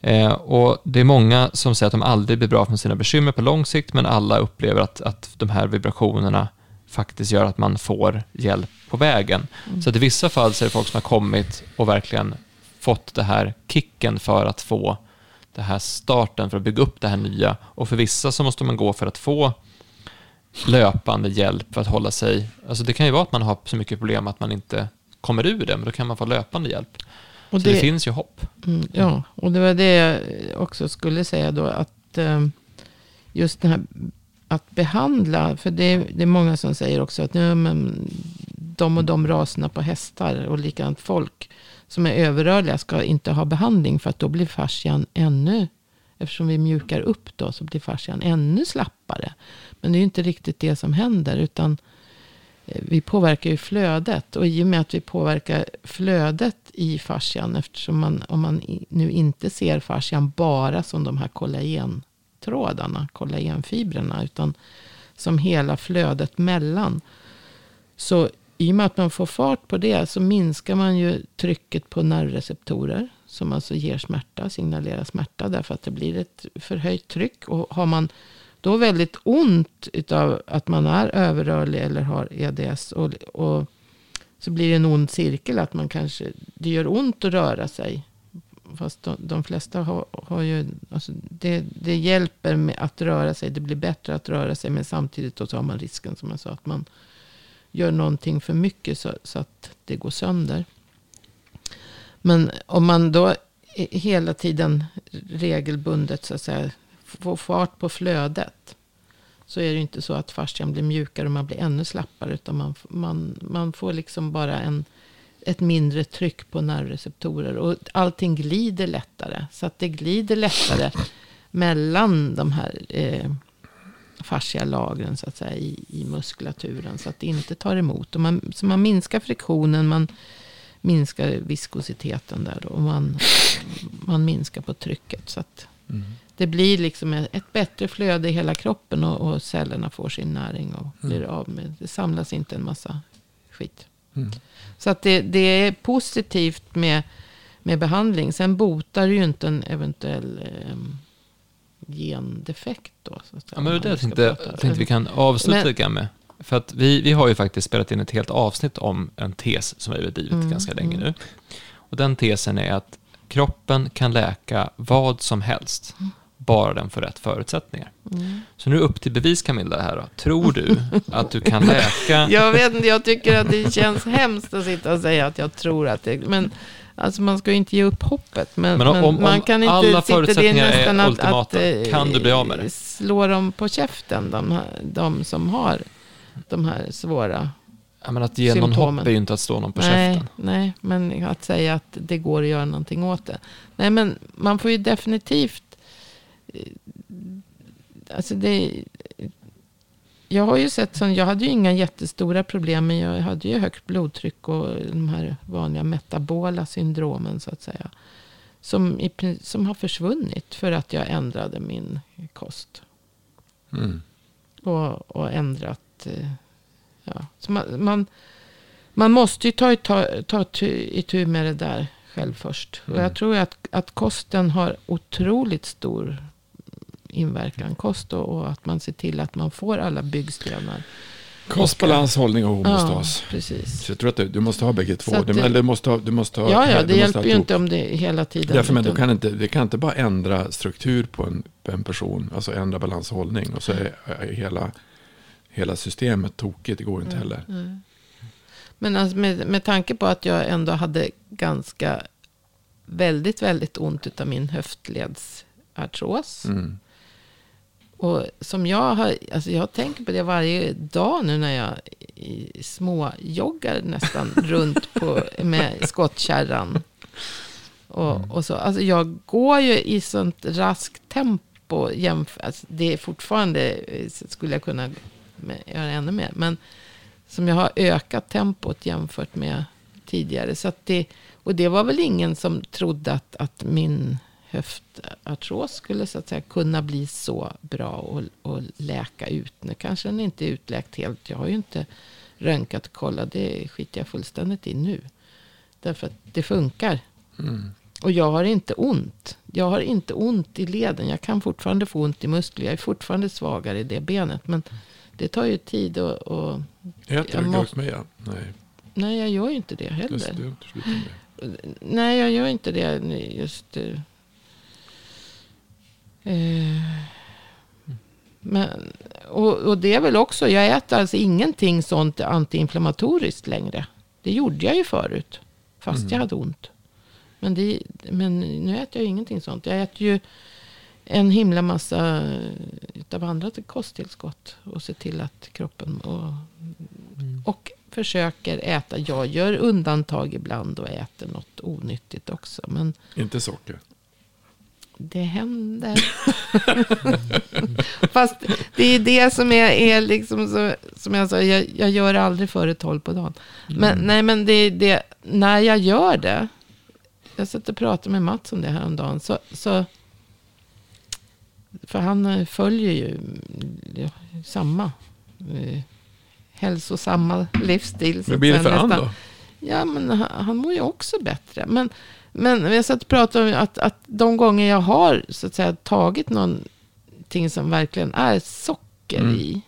Eh, och Det är många som säger att de aldrig blir bra från sina bekymmer på lång sikt, men alla upplever att, att de här vibrationerna faktiskt gör att man får hjälp på vägen. Mm. Så att i vissa fall så är det folk som har kommit och verkligen fått det här kicken för att få det här starten för att bygga upp det här nya. Och för vissa så måste man gå för att få löpande hjälp för att hålla sig... Alltså det kan ju vara att man har så mycket problem att man inte kommer ur det, men då kan man få löpande hjälp. Och så det, det finns ju hopp. Mm, ja, och det var det jag också skulle säga då, att eh, just den här att behandla, för det, det är många som säger också att nu, men, de och de raserna på hästar och likadant folk som är överrörliga ska inte ha behandling för att då blir fascian ännu, eftersom vi mjukar upp då så blir fascian ännu slappare. Men det är ju inte riktigt det som händer utan eh, vi påverkar ju flödet. Och i och med att vi påverkar flödet i fascian, eftersom man, om man nu inte ser fascian bara som de här kollagentrådarna, kollagenfibrerna, utan som hela flödet mellan. Så i och med att man får fart på det så minskar man ju trycket på nervreceptorer. Som alltså ger smärta, signalerar smärta. Därför att det blir ett förhöjt tryck. Och har man då väldigt ont av att man är överrörlig eller har EDS. Och, och så blir det en ond cirkel. Att man kanske, det gör ont att röra sig. Fast de, de flesta har, har ju, alltså det, det hjälper med att röra sig. Det blir bättre att röra sig. Men samtidigt då så har man risken som jag sa. Att man gör någonting för mycket så, så att det går sönder. Men om man då hela tiden regelbundet så att säga, får fart på flödet. Så är det inte så att fascian blir mjukare och man blir ännu slappare. Utan man, man, man får liksom bara en, ett mindre tryck på nervreceptorer. Och allting glider lättare. Så att det glider lättare mellan de här eh, fascialagren så att säga, i, i muskulaturen. Så att det inte tar emot. Och man, så man minskar friktionen, man minskar viskositeten där. Då, och man, man minskar på trycket. Så att mm. det blir liksom ett bättre flöde i hela kroppen. Och, och cellerna får sin näring och mm. blir av med. Det samlas inte en massa skit. Mm. Så att det, det är positivt med, med behandling. Sen botar ju inte en eventuell eh, gendefekt då. Ja, men det jag tänkte, tänkte vi kan avsluta lite med. För att vi, vi har ju faktiskt spelat in ett helt avsnitt om en tes som vi har drivit mm, ganska länge mm. nu. Och den tesen är att kroppen kan läka vad som helst, mm. bara den får rätt förutsättningar. Mm. Så nu upp till bevis Camilla här då. Tror du att du kan läka? jag vet inte, jag tycker att det känns hemskt att sitta och säga att jag tror att det, men Alltså man ska ju inte ge upp hoppet. Men, men, om, men man om kan inte alla förutsättningar är att, ultimata, att, kan du bli av med det? Slå dem på käften, de, här, de som har de här svåra ja, men Att ge symptomen. någon hopp är ju inte att slå någon på nej, käften. Nej, men att säga att det går att göra någonting åt det. Nej, men man får ju definitivt... Eh, alltså det, jag har ju sett jag hade ju inga jättestora problem. Men jag hade ju högt blodtryck och de här vanliga metabola syndromen så att säga. Som, i, som har försvunnit för att jag ändrade min kost. Mm. Och, och ändrat. Eh, ja. Så man, man, man måste ju ta, ta, ta itu med det där själv först. Mm. Och jag tror att, att kosten har otroligt stor inverkan. Kost och, och, att man ser till att man får alla byggstenar. Kost, balans, hållning och homostas. Ja, precis. Så jag tror att du, du måste ha bägge två. Du, eller du måste ha, du måste ha, ja, ja, det hjälper ju inte om det hela tiden. Därför, men du kan inte, det kan inte bara ändra struktur på en, på en person. Alltså ändra balans och hållning. Och så är, är hela, hela systemet tokigt. Det går inte mm, heller. Mm. Men alltså med, med tanke på att jag ändå hade ganska väldigt, väldigt ont av min höftledsartros. Mm och som jag har, alltså jag tänker på det varje dag nu när jag småjoggar nästan runt på, med skottkärran. Och, och så. Alltså jag går ju i sånt raskt tempo. Jämf- alltså det är fortfarande, eh, skulle jag kunna göra ännu mer. Men som jag har ökat tempot jämfört med tidigare. Så det, och det var väl ingen som trodde att, att min höftartros skulle så att säga kunna bli så bra och, och läka ut. Nu kanske den inte är utläkt helt. Jag har ju inte röntgat och kollat. Det skiter jag fullständigt i nu. Därför att det funkar. Mm. Och jag har inte ont. Jag har inte ont i leden. Jag kan fortfarande få ont i muskler. Jag är fortfarande svagare i det benet. Men det tar ju tid och, och Äter du gurkmeja? Nej, nej, jag gör ju inte det heller. det. Nej, jag gör inte det just... eh, Eh, men, och, och det är väl också, jag äter alltså ingenting sånt antiinflammatoriskt längre. Det gjorde jag ju förut, fast Mm. jag hade ont. Men, det, men nu äter jag ingenting sånt. Jag äter ju en himla massa av andra kosttillskott. Och ser till att kroppen... Och, och försöker äta. Jag gör undantag ibland och äter något onyttigt också. Men Inte socker. Det händer. Fast det är det som är, är liksom så, som jag sa, jag, jag gör aldrig före tolv på dagen. Men nej, men det är det, när jag gör det, jag satt och pratade med Mats om det här om dagen, så, så för han följer ju ja, samma eh, hälsosamma livsstil. Hur blir det för han då? Ja, men han, han mår ju också bättre. Men, men jag satt och pratade om att, att de gånger jag har så att säga, tagit någonting som verkligen är socker Mm. i.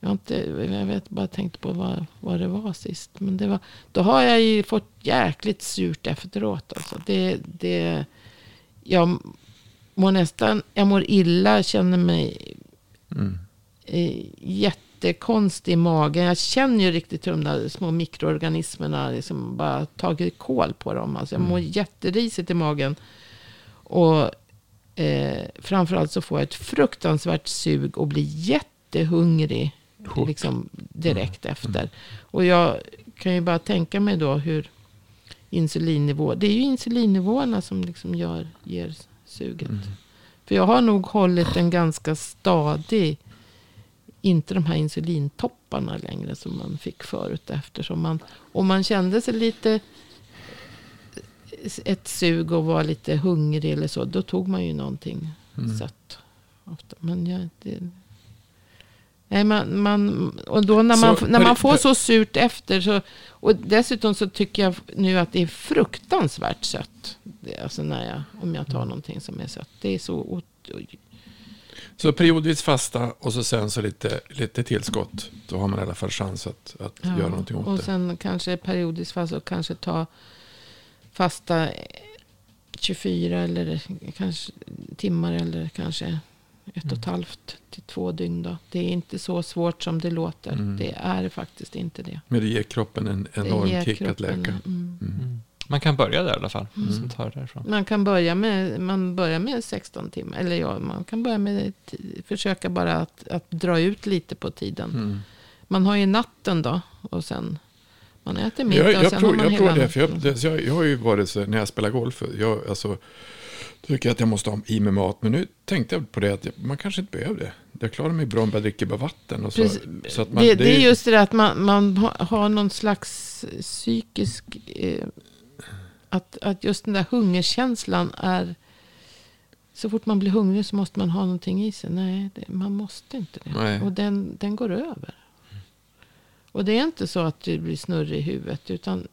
Jag, har inte, jag vet bara tänkt på vad, vad det var sist. Men det var, då har jag ju fått jäkligt surt efteråt. Alltså. Det, det, jag mår nästan, jag mår illa, känner mig Mm. eh, jättekonstig magen. Jag känner ju riktigt hur de där små mikroorganismerna liksom bara tagit kål på dem. Alltså jag mår jätterisigt i magen. Och eh, framförallt så får jag ett fruktansvärt sug och blir jättehungrig liksom direkt efter. Och jag kan ju bara tänka mig då hur insulinnivå. Det är ju insulinnivåerna som liksom gör, ger suget. Mm. För jag har nog hållit en ganska stadig, inte de här insulintopparna längre som man fick förut. Eftersom man, om man kände sig lite ett sug och var lite hungrig eller så, då tog man ju någonting Mm. sött. Men jag, det, nej, man, man, och då när man, Så, när man får så surt efter, så, och dessutom så tycker jag nu att det är fruktansvärt sött. Det, alltså när jag, om jag tar någonting som är sött. Det är så... Så periodvis fasta och så sen så lite, lite tillskott. Då har man i alla fall chans att, att Ja, göra någonting åt och det. sen kanske periodiskt fast och kanske ta fasta 24 eller kanske timmar eller kanske ett och ett Mm. halvt till två dygn. Då. Det är inte så svårt som det låter. Mm. Det är faktiskt inte det. Men det ger kroppen en Det enorm ger kick att läka. Mm. Mm. Man kan börja där i alla fall. Mm. Man kan börja med, man börjar med 16 timmar. Eller ja, man kan börja med t- försöka bara att, att dra ut lite på tiden. Mm. Man har ju natten då. Och sen man äter middag. Jag, jag, tror, jag tror det, för jag, jag, jag har ju varit så när jag spelar golf, jag, alltså, tycker jag att jag måste ha i mig mat. Men nu tänkte jag på det att man kanske inte behöver det. Jag klarar mig bra om jag dricker bara vatten. Och så, Precis. så att man, det, det är just det där att man, man ha- har någon slags psykisk... Eh, att, att just den där hungerkänslan är... Så fort man blir hungrig så måste man ha någonting i sig. Nej, det, man måste inte det. Nej. Och den, den går över. Och det är inte så att du blir snurrig i huvudet. Utan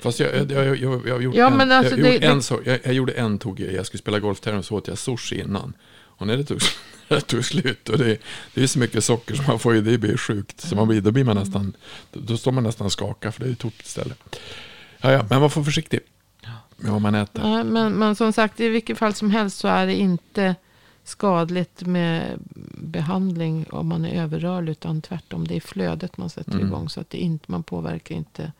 Fast jag, Ja, en, alltså jag, det- gjorde en det- så, jag, jag gjorde en tog, jag skulle spela golftävling så åt jag sushi innan. Och när det tog, det tog slut, och det, det är så mycket socker som man får i, det blir sjukt. Så man då blir man nästan, då, står man nästan och skakar för det är ett stort ställe. Ja, ja, men man får försiktig vad man äter. Ja, men, men som sagt, i vilket fall som helst så är det inte skadligt med behandling om man är överrörlig. Utan tvärtom, det är flödet man sätter Mm. igång. Så att det inte, man påverkar inte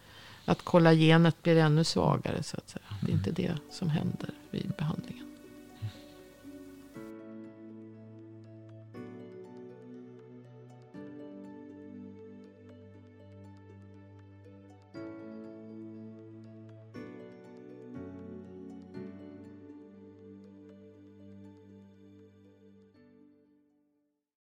att kollagenet blir ännu svagare. Så att säga. Det är inte det som händer vid behandling.